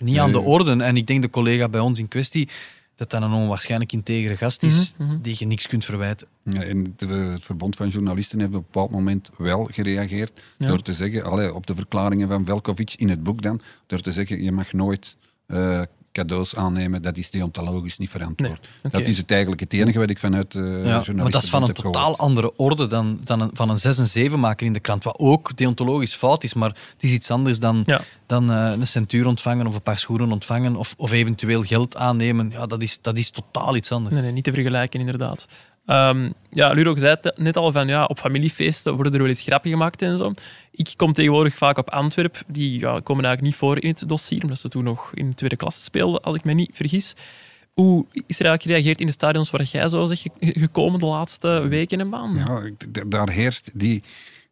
A: niet aan de orde. En ik denk de collega bij ons in kwestie, dat dat een onwaarschijnlijk integere gast is,
B: Mhm, mhm.
A: die je niks kunt verwijten.
D: Ja, en de- het Verbond van Journalisten heeft op een bepaald moment wel gereageerd
B: Ja.
D: door te zeggen, allee, op de verklaringen van Velkovic in het boek dan, door te zeggen, je mag nooit eh, cadeaus aannemen, dat is deontologisch niet verantwoord. Dat is het eigenlijk het enige wat ik vanuit de
A: Ja, maar dat is van een
D: gehoord.
A: totaal andere orde dan, dan een, van een 6 en 7 maken in de krant, wat ook deontologisch fout is, maar het is iets anders dan,
B: Ja.
A: dan eh, een centuur ontvangen of een paar schoenen ontvangen of, of eventueel geld aannemen. Ja, dat is, dat is totaal iets anders.
B: Nee, nee, niet te vergelijken, inderdaad. Ehm, ja, Ludo, zei het net al van ja, op familiefeesten worden er wel eens grappen gemaakt en zo. Ik kom tegenwoordig vaak op Antwerp. Die ja, komen eigenlijk niet voor in het dossier, omdat ze toen nog in de tweede klasse speelden, als ik me niet vergis. Hoe is er eigenlijk gereageerd in de stadions waar jij zo zegt ge- gekomen de laatste weken en maanden?
D: Ja, daar heerst die...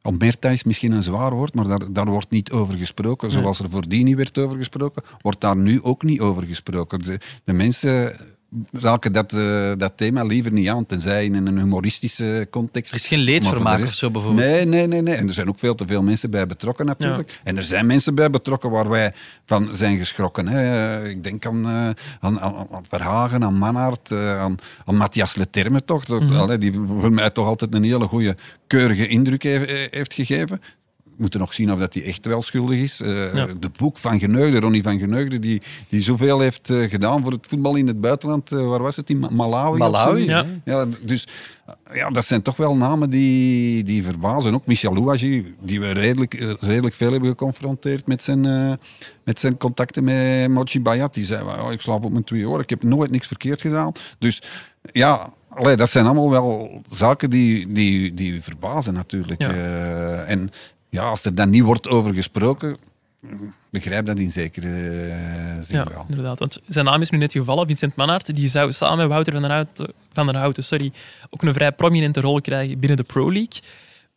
D: Omerta is misschien een zwaar woord, maar daar, daar wordt niet over gesproken. Zoals er voordien niet werd over gesproken, wordt daar nu ook niet over gesproken. De, de mensen raken dat, eh, dat thema liever niet aan, tenzij in een humoristische context.
A: Er is geen leedvermaak of zo bijvoorbeeld.
D: Nee, nee, nee, nee. En er zijn ook veel te veel mensen bij betrokken natuurlijk. En er zijn mensen bij betrokken waar wij van zijn geschrokken. Hè. Ik denk aan, eh, aan, aan, aan Verhagen, aan Manhart, eh, aan, aan Matthias Leterme toch. Dat,
A: Mhm.
D: allee, die voor mij toch altijd een hele goede, keurige indruk heeft, heeft gegeven. Moeten nog zien of dat hij echt wel schuldig is. Eh,
B: Ja.
D: De boek van Geneugde, Ronnie van Geneugde, die, die zoveel heeft eh, gedaan voor het voetbal in het buitenland. Eh, waar was het? In Ma- Malawi?
A: Malawi,
B: ja.
D: ja. Dus ja, dat zijn toch wel namen die, die verbazen. Ook Michel Louagie, die we redelijk, redelijk veel hebben geconfronteerd met zijn, eh, met zijn contacten met Mochi Bayat. Die zei, "Oh, ik slaap op mijn twee oren, ik heb nooit niks verkeerd gedaan. Dus ja... Allee, dat zijn allemaal wel zaken die, die, die verbazen natuurlijk.
B: Ja.
D: Eh, en ja, als er dan niet wordt over gesproken, begrijp dat in zekere eh, zin
B: Ja,
D: wel.
B: inderdaad. Want zijn naam is nu net gevallen. Vincent Mannaert die zou samen met Wouter van der Houten, van der Houten sorry, ook een vrij prominente rol krijgen binnen de Pro League.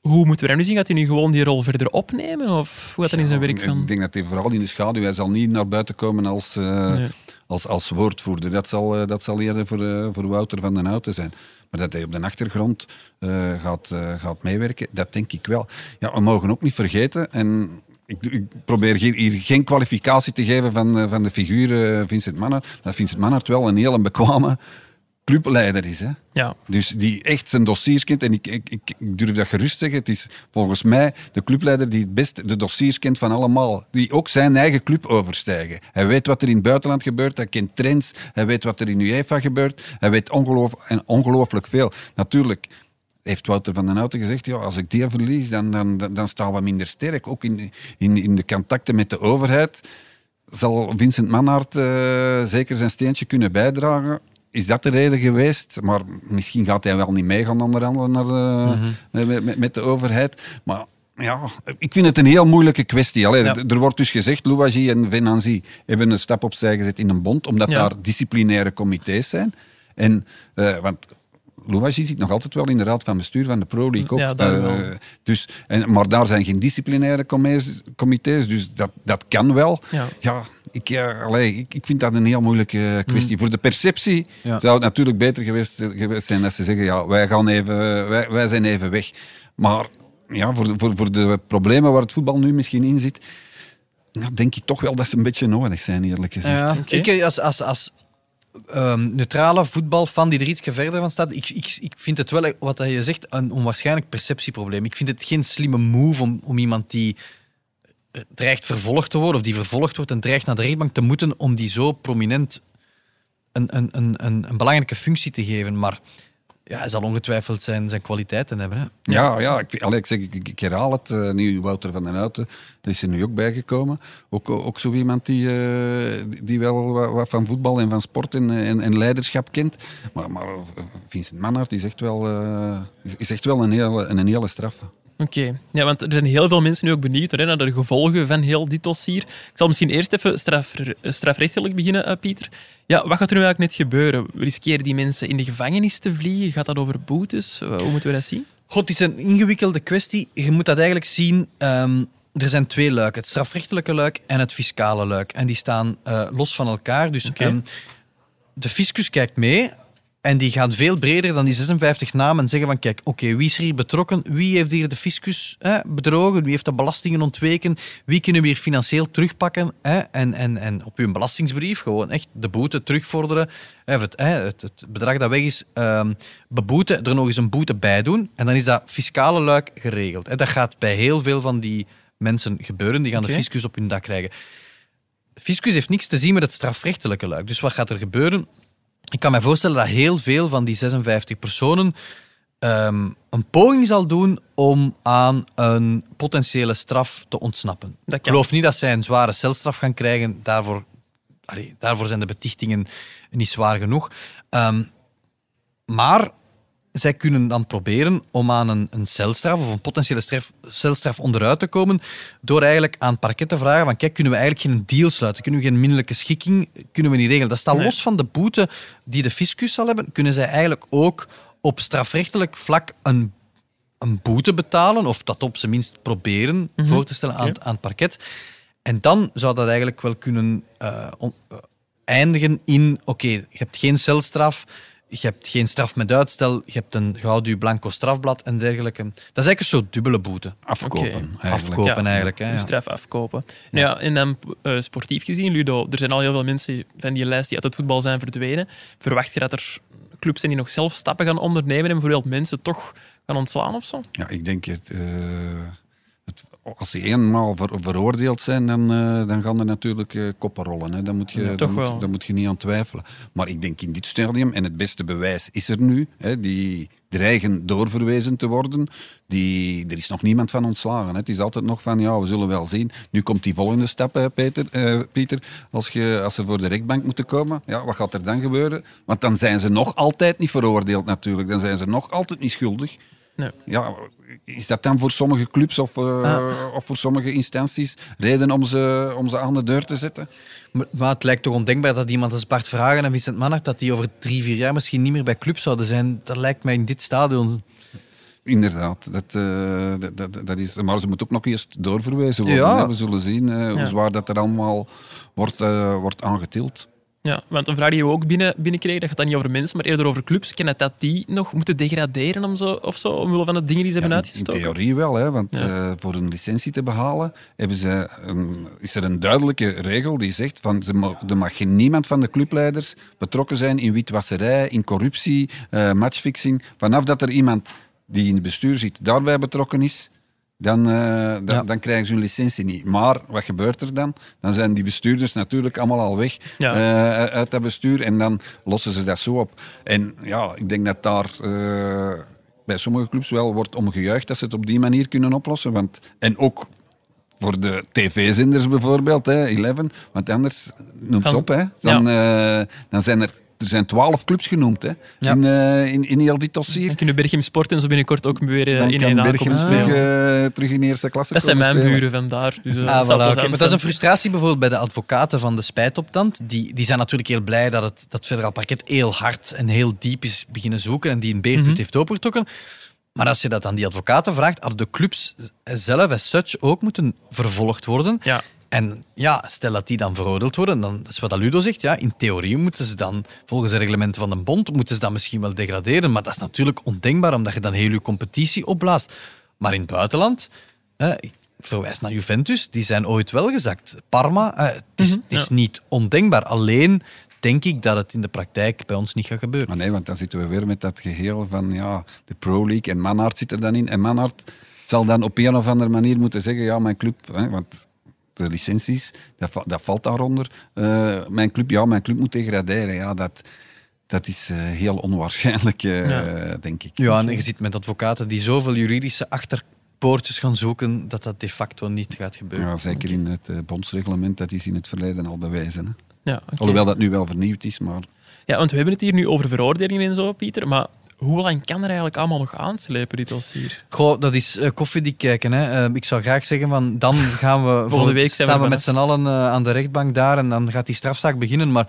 B: Hoe moeten we daar nu zien? Gaat hij nu gewoon die rol verder opnemen? Of hoe gaat dat in zijn werk
D: Ja,
B: gaan?
D: Ik denk dat hij vooral in de schaduw, hij zal niet naar buiten komen als, eh,
B: Nee.
D: als, als woordvoerder. Dat zal, eh, dat zal eerder voor, voor Wouter van den Houten zijn. Maar dat hij op de achtergrond eh, gaat, eh, gaat meewerken, dat denk ik wel. Ja, we mogen ook niet vergeten, en ik, ik probeer hier, geen kwalificatie te geven van, eh, van de figuur Vincent Mannaert, dat Vincent Mannaert wel een heel bekwame clubleider is. Hè?
B: Ja,
D: Dus die echt zijn dossiers kent. En ik, ik, durf dat gerust zeggen. Het is volgens mij de clubleider die het best de dossiers kent van allemaal. Die ook zijn eigen club overstijgen. Hij weet wat er in het buitenland gebeurt. Hij kent trends. Hij weet wat er in UEFA gebeurt. Hij weet ongeloof, en ongelooflijk veel. Natuurlijk heeft Wouter van den Houten gezegd, ja, als ik die verlies, dan, dan, dan, staan we minder sterk. Ook in, in, in de contacten met de overheid zal Vincent Mannaert eh, zeker zijn steentje kunnen bijdragen. Is dat de reden geweest? Maar misschien gaat hij wel niet meegaan onder andere naar de- met, met, met de overheid. Maar ja, ik vind het een heel moeilijke kwestie. Allee,
A: Ja.
D: Er wordt dus gezegd, Louagie en Venanzi hebben een stap opzij gezet in een bond, omdat
B: Ja.
D: daar disciplinaire comité's zijn. En, eh, want Louagie zit nog altijd wel in de raad van bestuur van de Pro League.
B: Ja.
D: Eh, dus, en, maar daar zijn geen disciplinaire comité's, comité's, dus dat, dat kan wel.
B: Ja.
D: Ik, ja, allee, ik, ik vind dat een heel moeilijke kwestie. Voor de perceptie
A: Ja.
D: zou het natuurlijk beter geweest, geweest zijn dat ze zeggen, ja, wij, gaan even, wij, wij zijn even weg. Maar ja, voor, de, voor, voor de problemen waar het voetbal nu misschien in zit, ja, denk ik toch wel dat ze een beetje nodig zijn, eerlijk gezegd.
A: Ja, ik eh, als, als, als ehm, neutrale voetbalfan die er iets verder van staat, ik, ik, ik vind het wel, wat dat je zegt, een onwaarschijnlijk perceptieprobleem. Ik vind het geen slimme move om, om iemand die eh, dreigt vervolgd te worden, of die vervolgd wordt en dreigt naar de rechtbank te moeten, om die zo prominent een, een, een, een, belangrijke functie te geven. Maar ja, hij zal ongetwijfeld zijn, zijn kwaliteiten hebben. Hè.
D: Ja, ja ik, ik, zeg, ik, ik herhaal het. eh, nu Wouter van den Houten, dat is er nu ook bijgekomen. Ook, ook zo iemand die, eh, die wel wat, van voetbal en van sport en, en, leiderschap kent. Maar, maar eh, Vincent Manhart is echt wel, eh, is- is echt wel een hele, een hele straffe.
B: Oké, ja, want er zijn heel veel mensen nu ook benieuwd hè, naar de gevolgen van heel dit dossier. Ik zal misschien eerst even straf, strafrechtelijk beginnen, eh, Pieter. Ja, wat gaat er nu eigenlijk net gebeuren? Riskeren die mensen in de gevangenis te vliegen? Gaat dat over boetes? Eh, Hoe moeten we dat zien?
A: God, het is een ingewikkelde kwestie. Je moet dat eigenlijk zien. ehm, er zijn twee luiken: het strafrechtelijke luik en het fiscale luik. En die staan eh, los van elkaar. Dus ehm, de fiscus kijkt mee. En die gaat veel breder dan die 56 namen en zeggen van kijk, oké, wie is er hier betrokken? Wie heeft hier de fiscus hè, bedrogen? Wie heeft de belastingen ontweken? Wie kunnen we hier financieel terugpakken? Hè? En, en, en op uw belastingsbrief gewoon echt de boete terugvorderen. Het, hè, het, het bedrag dat weg is, ehm, beboeten, er nog eens een boete bij doen. En dan is dat fiscale luik geregeld. Hè. Dat gaat bij heel veel van die mensen gebeuren. Die gaan de fiscus op hun dak krijgen. Fiscus heeft niks te zien met het strafrechtelijke luik. Dus wat gaat er gebeuren? Ik kan me voorstellen dat heel veel van die 56 personen ehm, een poging zal doen om aan een potentiële straf te ontsnappen. Ik geloof niet dat zij een zware celstraf gaan krijgen. Daarvoor, allee, daarvoor zijn de betichtingen niet zwaar genoeg. Ehm, maar zij kunnen dan proberen om aan een, een celstraf of een potentiële straf, celstraf onderuit te komen door eigenlijk aan het parket te vragen van kijk, kunnen we eigenlijk geen deal sluiten? Kunnen we geen minderlijke schikking kunnen we niet regelen? Dat staat
B: Nee.
A: los van de boete die de fiscus zal hebben, kunnen zij eigenlijk ook op strafrechtelijk vlak een, een boete betalen of dat op zijn minst proberen voor te stellen aan, het parket. En dan zou dat eigenlijk wel kunnen eh, eh, eindigen in oké, je hebt geen celstraf, je hebt geen straf met uitstel, je hebt een gouden blanco strafblad en dergelijke. Dat is eigenlijk een soort dubbele boete.
D: Afkopen, eigenlijk.
A: Afkopen eigenlijk. Hè, ja.
B: straf afkopen. Nou ja, en dan eh, sportief gezien, Ludo, er zijn al heel veel mensen van die lijst die uit het voetbal zijn verdwenen. Verwacht je dat er clubs zijn die nog zelf stappen gaan ondernemen en bijvoorbeeld mensen toch gaan ontslaan of zo?
D: Ja, ik denk het. eh, het, als die eenmaal ver- veroordeeld zijn, dan, eh, dan gaan er natuurlijk eh, koppen rollen. Hè. Dan, moet je,
B: Ja, toch
D: dan,
B: wel.
D: moet, dan moet je niet aan twijfelen. Maar ik denk in dit stadium, en het beste bewijs is er nu, hè, die dreigen doorverwezen te worden. Die, er is nog niemand van ontslagen. Hè. Het is altijd nog van, ja, we zullen wel zien. Nu komt die volgende stap, hè, Peter. eh, Pieter. Als, je, als ze voor de rechtbank moeten komen, ja, wat gaat er dan gebeuren? Want dan zijn ze nog altijd niet veroordeeld natuurlijk. Dan zijn ze nog altijd niet schuldig.
B: Nee.
D: Ja, is dat dan voor sommige clubs of, eh, of voor sommige instanties reden om ze, om ze aan de deur te zetten?
A: Maar, maar het lijkt toch ondenkbaar dat iemand als Bart Vragen en Vincent Manhart dat die over drie, vier jaar misschien niet meer bij club zouden zijn. Dat lijkt mij in dit stadion.
D: Inderdaad, dat, eh, dat, dat, dat is, maar ze moet ook nog eerst doorverwezen worden.
A: Ja.
D: We zullen zien eh, hoe
B: Ja.
D: zwaar dat er allemaal wordt, eh, wordt aangetild.
B: Ja, want een vraag die we ook binnen, binnenkregen, dat gaat dan niet over mensen, maar eerder over clubs. Ken het dat die nog moeten degraderen om zo, of zo, omwille van de dingen die ze hebben
D: Ja, in-
B: uitgestoken?
D: theorie wel, hè, want
B: Ja.
D: eh, voor een licentie te behalen hebben ze een, is er een duidelijke regel die zegt van ze mag, er mag geen niemand van de clubleiders betrokken zijn in witwasserij, in corruptie, eh, matchfixing. Vanaf dat er iemand die in het bestuur zit daarbij betrokken is, dan, eh, dan,
A: Ja.
D: dan krijgen ze hun licentie niet. Maar wat gebeurt er dan? Dan zijn die bestuurders natuurlijk allemaal al weg
B: Ja.
D: eh, uit dat bestuur en dan lossen ze dat zo op. En ja, ik denk dat daar eh, bij sommige clubs wel wordt om gejuicht dat ze het op die manier kunnen oplossen. Want, en ook voor de tv-zenders bijvoorbeeld, hè, Eleven, want anders noemt ze op. Hè, dan, dan zijn er, er zijn twaalf clubs genoemd hè,
A: Ja.
D: in, eh, in, in heel dit dossier.
B: Dan kunnen Berchem Sport en zo binnenkort ook weer eh, in een
D: Berchem
B: aankomst
D: terug,
B: spelen.
D: eh, terug in eerste klasse
B: Dat zijn mijn
D: spelen.
B: buren vandaar. Dus, eh,
A: Ah, voilà, Maar dat is een frustratie bijvoorbeeld bij de advocaten van de spijtoptand. Die, die zijn natuurlijk heel blij dat het, dat federaal parket heel hard en heel diep is beginnen zoeken en die een beerput
B: Mhm.
A: heeft opengetrokken. Maar als je dat aan die advocaten vraagt, hadden de clubs zelf as such ook moeten vervolgd worden.
B: Ja,
A: En ja, stel dat die dan veroordeeld worden, dan dat is wat Ludo zegt. Ja, in theorie moeten ze dan, volgens de reglementen van de bond, moeten ze dan misschien wel degraderen. Maar dat is natuurlijk ondenkbaar, omdat je dan heel je competitie opblaast. Maar in het buitenland, hè, ik verwijs naar Juventus, die zijn ooit wel gezakt. Parma, eh, het is, het is
B: ja.
A: niet ondenkbaar. Alleen denk ik dat het in de praktijk bij ons niet gaat gebeuren.
D: Maar nee, want dan zitten we weer met dat geheel van ja, de Pro League en Manhart zit er dan in. En Manhart zal dan op een of andere manier moeten zeggen, ja, mijn club, hè, want de licenties, dat, dat valt daaronder. Eh, mijn club, ja, mijn club moet degraderen. Ja, dat, dat is eh, heel onwaarschijnlijk, eh,
B: Ja.
D: denk ik.
A: Ja, en je zit met advocaten die zoveel juridische achterpoortjes gaan zoeken, dat dat de facto niet gaat gebeuren.
D: Ja, zeker in het bondsreglement, dat is in het verleden al bewezen. Hè.
B: ja, oké.
D: Alhoewel dat nu wel vernieuwd is, maar
B: ja, want we hebben het hier nu over veroordelingen en zo, Pieter. Maar hoe lang kan er eigenlijk allemaal nog aanslepen, dit dossier?
A: Goh, dat is eh, koffiedik kijken. Hè. Eh, ik zou graag zeggen, van, dan gaan we (laughs) volgende
B: week zijn we
A: staan we met z'n allen eh, aan de rechtbank daar en dan gaat die strafzaak beginnen. Maar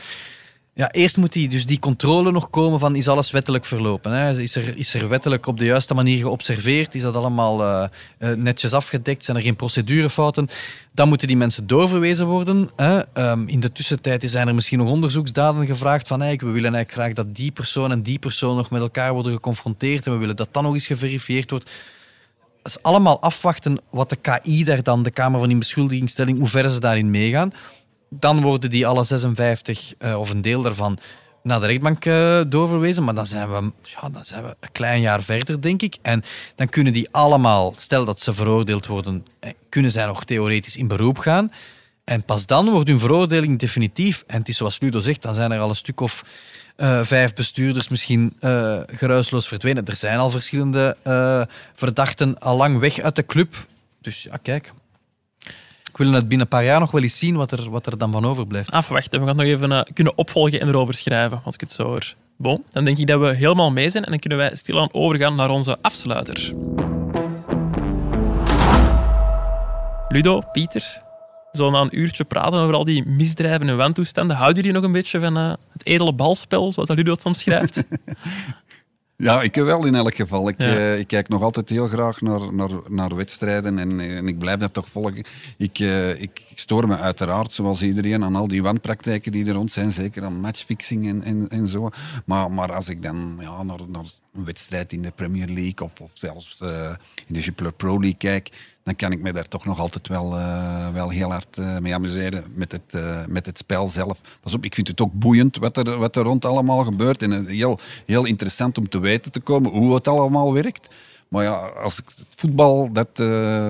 A: ja, eerst moet die, dus die controle nog komen van is alles wettelijk verlopen. Hè? Is, er, is er wettelijk op de juiste manier geobserveerd? Is dat allemaal eh, eh, netjes afgedekt? Zijn er geen procedurefouten? Dan moeten die mensen doorverwezen worden. Hè? Ehm, in de tussentijd zijn er misschien nog onderzoeksdaden gevraagd van we willen eigenlijk graag dat die persoon en die persoon nog met elkaar worden geconfronteerd en we willen dat dan nog eens geverifieerd wordt. Dat is allemaal afwachten wat de KI daar dan, de Kamer van Inbeschuldigingsstelling, hoe ver ze daarin meegaan. Dan worden die alle 56, eh, of een deel daarvan, naar de rechtbank eh, doorverwezen. Maar dan zijn, we, ja, dan zijn we een klein jaar verder, denk ik. En dan kunnen die allemaal, stel dat ze veroordeeld worden, eh, kunnen zij nog theoretisch in beroep gaan. En pas dan wordt hun veroordeling definitief. En het is zoals Ludo zegt, dan zijn er al een stuk of vijf bestuurders misschien geruisloos verdwenen. Er zijn al verschillende verdachten al lang weg uit de club. Dus ja, kijk. Ik wil het binnen een paar jaar nog wel eens zien wat er, wat er dan van overblijft.
B: Afwachten, we gaan het nog even eh, kunnen opvolgen en erover schrijven, als ik het zo hoor. Bon, dan denk ik dat we helemaal mee zijn en dan kunnen wij stilaan overgaan naar onze afsluiter. Ludo, Pieter, zo na een uurtje praten over al die misdrijven en wantoestanden, houden jullie nog een beetje van eh, het edele balspel, zoals dat Ludo het soms schrijft? (laughs)
D: Ja, ik wel in elk geval. Ik,
B: Ja.
D: eh, ik kijk nog altijd heel graag naar, naar, naar wedstrijden en, eh, en ik blijf dat toch volgen. Ik, eh, ik stoor me uiteraard, zoals iedereen, aan al die wanpraktijken die er rond zijn. Zeker aan matchfixing en, en, en zo. Maar, maar als ik dan ja, naar, naar een wedstrijd in de Premier League of, of zelfs eh, in de Jupiler Pro League kijk, dan kan ik me daar toch nog altijd wel, eh, wel heel hard eh, mee amuseren met het, met het spel zelf. Pas op, ik vind het ook boeiend wat er, wat er rond allemaal gebeurt. En heel, heel interessant om te weten te komen hoe het allemaal werkt. Maar ja, als ik, het voetbal, dat,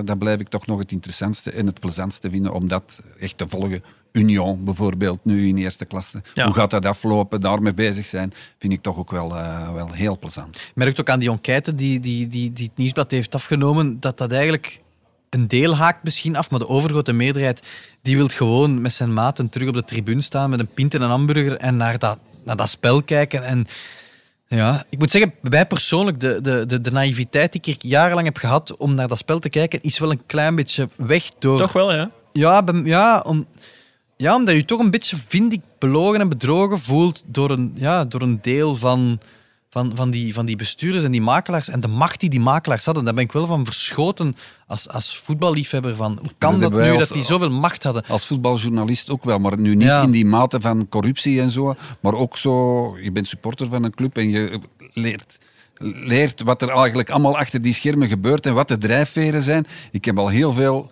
D: dat blijf ik toch nog het interessantste en het plezantste vinden om dat echt te volgen. Union bijvoorbeeld, nu in eerste klasse.
B: Ja.
D: Hoe gaat dat aflopen? Daarmee bezig zijn, vind ik toch ook wel, eh, wel heel plezant.
A: Je merkt ook aan die enquête die, die, die, die het Nieuwsblad heeft afgenomen, dat dat eigenlijk een deel haakt misschien af, maar de overgrote meerderheid die wil gewoon met zijn maten terug op de tribune staan met een pint en een hamburger en naar dat, naar dat spel kijken. En ja, ik moet zeggen, wij persoonlijk, de, de, de, de naïviteit die ik jarenlang heb gehad om naar dat spel te kijken, is wel een klein beetje weg door...
B: Toch wel, ja.
A: Ja, bij- ja, om, ja, omdat je toch een beetje, vind ik, belogen en bedrogen voelt door een, ja, door een deel van, van, van, die, van die bestuurders en die makelaars. En de macht die die makelaars hadden, daar ben ik wel van verschoten als, als voetballiefhebber. Van, hoe kan
D: Dat
A: nu
D: als-
A: dat die zoveel macht hadden?
D: Als voetbaljournalist ook wel, maar nu niet
A: Ja.
D: in die mate van corruptie en zo. Maar ook zo, je bent supporter van een club en je leert, leert wat er eigenlijk allemaal achter die schermen gebeurt en wat de drijfveren zijn. Ik heb al heel veel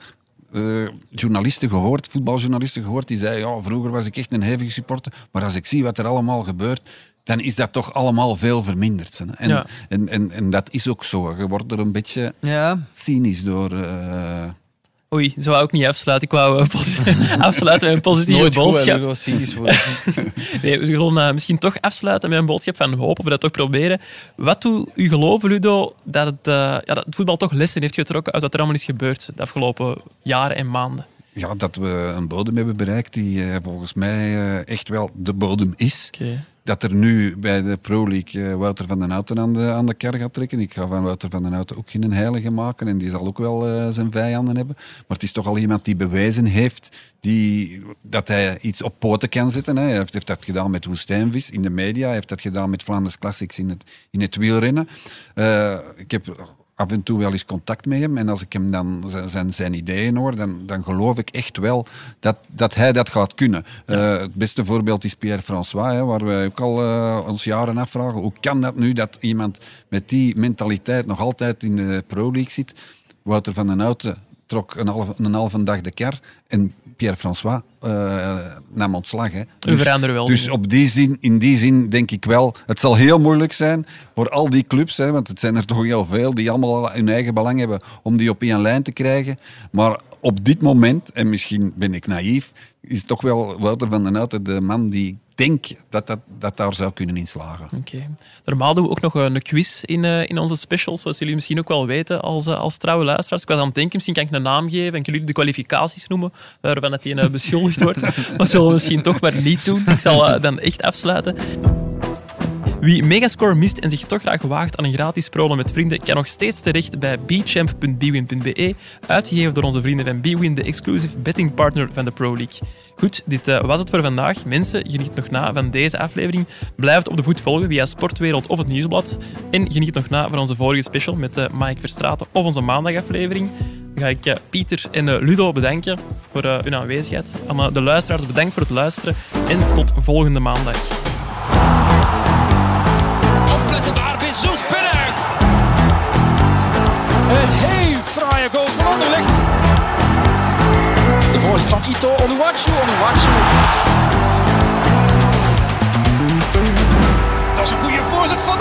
D: eh, journalisten gehoord, voetbaljournalisten gehoord, die zeiden, ja, vroeger was ik echt een hevige supporter, maar als ik zie wat er allemaal gebeurt, dan is dat toch allemaal veel verminderd. hè. En,
B: Ja.
D: en, en, en dat is ook zo. Je wordt er een beetje
A: Ja,
D: cynisch door... eh,
B: Oei, zo wou ik niet afsluiten. Ik wou eh, (laughs) afsluiten met een positieve
A: nooit goed, hè,
B: boodschap.
A: Ludo, cynisch worden.
B: Nee, we zullen eh, misschien toch afsluiten met een boodschap van hoop, of we dat toch proberen. Wat doet u geloven, Ludo, dat het, eh, ja, dat het voetbal toch lessen heeft getrokken uit wat er allemaal is gebeurd de afgelopen jaren en maanden?
D: Ja, dat we een bodem hebben bereikt die volgens mij echt wel de bodem is.
B: Oké.
D: Dat er nu bij de Pro League eh, Wouter van den Houten aan de, aan de kar gaat trekken. Ik ga van Wouter van den Houten ook geen heilige maken en die zal ook wel eh, zijn vijanden hebben. Maar het is toch al iemand die bewezen heeft die, dat hij iets op poten kan zetten. Hè. Hij heeft, heeft dat gedaan met Woestijnvis in de media, hij heeft dat gedaan met Vlaanders Classics in het, in het wielrennen. Eh, ik heb af en toe wel eens contact met hem. En als ik hem dan zijn, zijn, zijn ideeën hoor, dan, dan geloof ik echt wel dat, dat hij dat gaat kunnen. Eh, het beste voorbeeld is Pierre François, hè, waar wij ook al eh, ons jaren afvragen. Hoe kan dat nu dat iemand met die mentaliteit nog altijd in de Pro League zit? Wouter van den Houten trok een halve, een halve dag de kar en Pierre François eh, nam ontslag. Hè.
B: U veranderen wel
D: Dus op die zin, in die zin denk ik wel, het zal heel moeilijk zijn voor al die clubs, hè, want het zijn er toch heel veel, die allemaal hun eigen belang hebben om die op één lijn te krijgen. Maar op dit moment, en misschien ben ik naïef, is toch wel Wouter van den Houten de man die denk dat, dat, dat daar zou kunnen inslagen.
B: Oké. Normaal doen we ook nog een quiz in, eh, in onze specials, zoals jullie misschien ook wel weten als, eh, als trouwe luisteraars. Ik was aan het denken, misschien kan ik een naam geven en jullie de kwalificaties noemen waarvan het een eh, (laughs) beschuldigd wordt. Maar zullen we misschien toch maar niet doen. Ik zal dan echt afsluiten. Wie Megascore mist en zich toch graag waagt aan een gratis promo met vrienden, kan nog steeds terecht bij bchamp.bwin.be, uitgegeven door onze vrienden van Bwin, de exclusive betting partner van de Pro League. Goed, dit eh, was het voor vandaag. Mensen, geniet nog na van deze aflevering. Blijf het op de voet volgen via Sportwereld of het Nieuwsblad. En geniet nog na van onze vorige special met eh, Mike Verstraeten of onze maandagaflevering. Dan ga ik eh, Pieter en Ludo bedanken voor hun aanwezigheid. Aan eh, de luisteraars bedankt voor het luisteren en tot volgende maandag.
C: Ito, Onuwachu. Dat is een goede voorzet van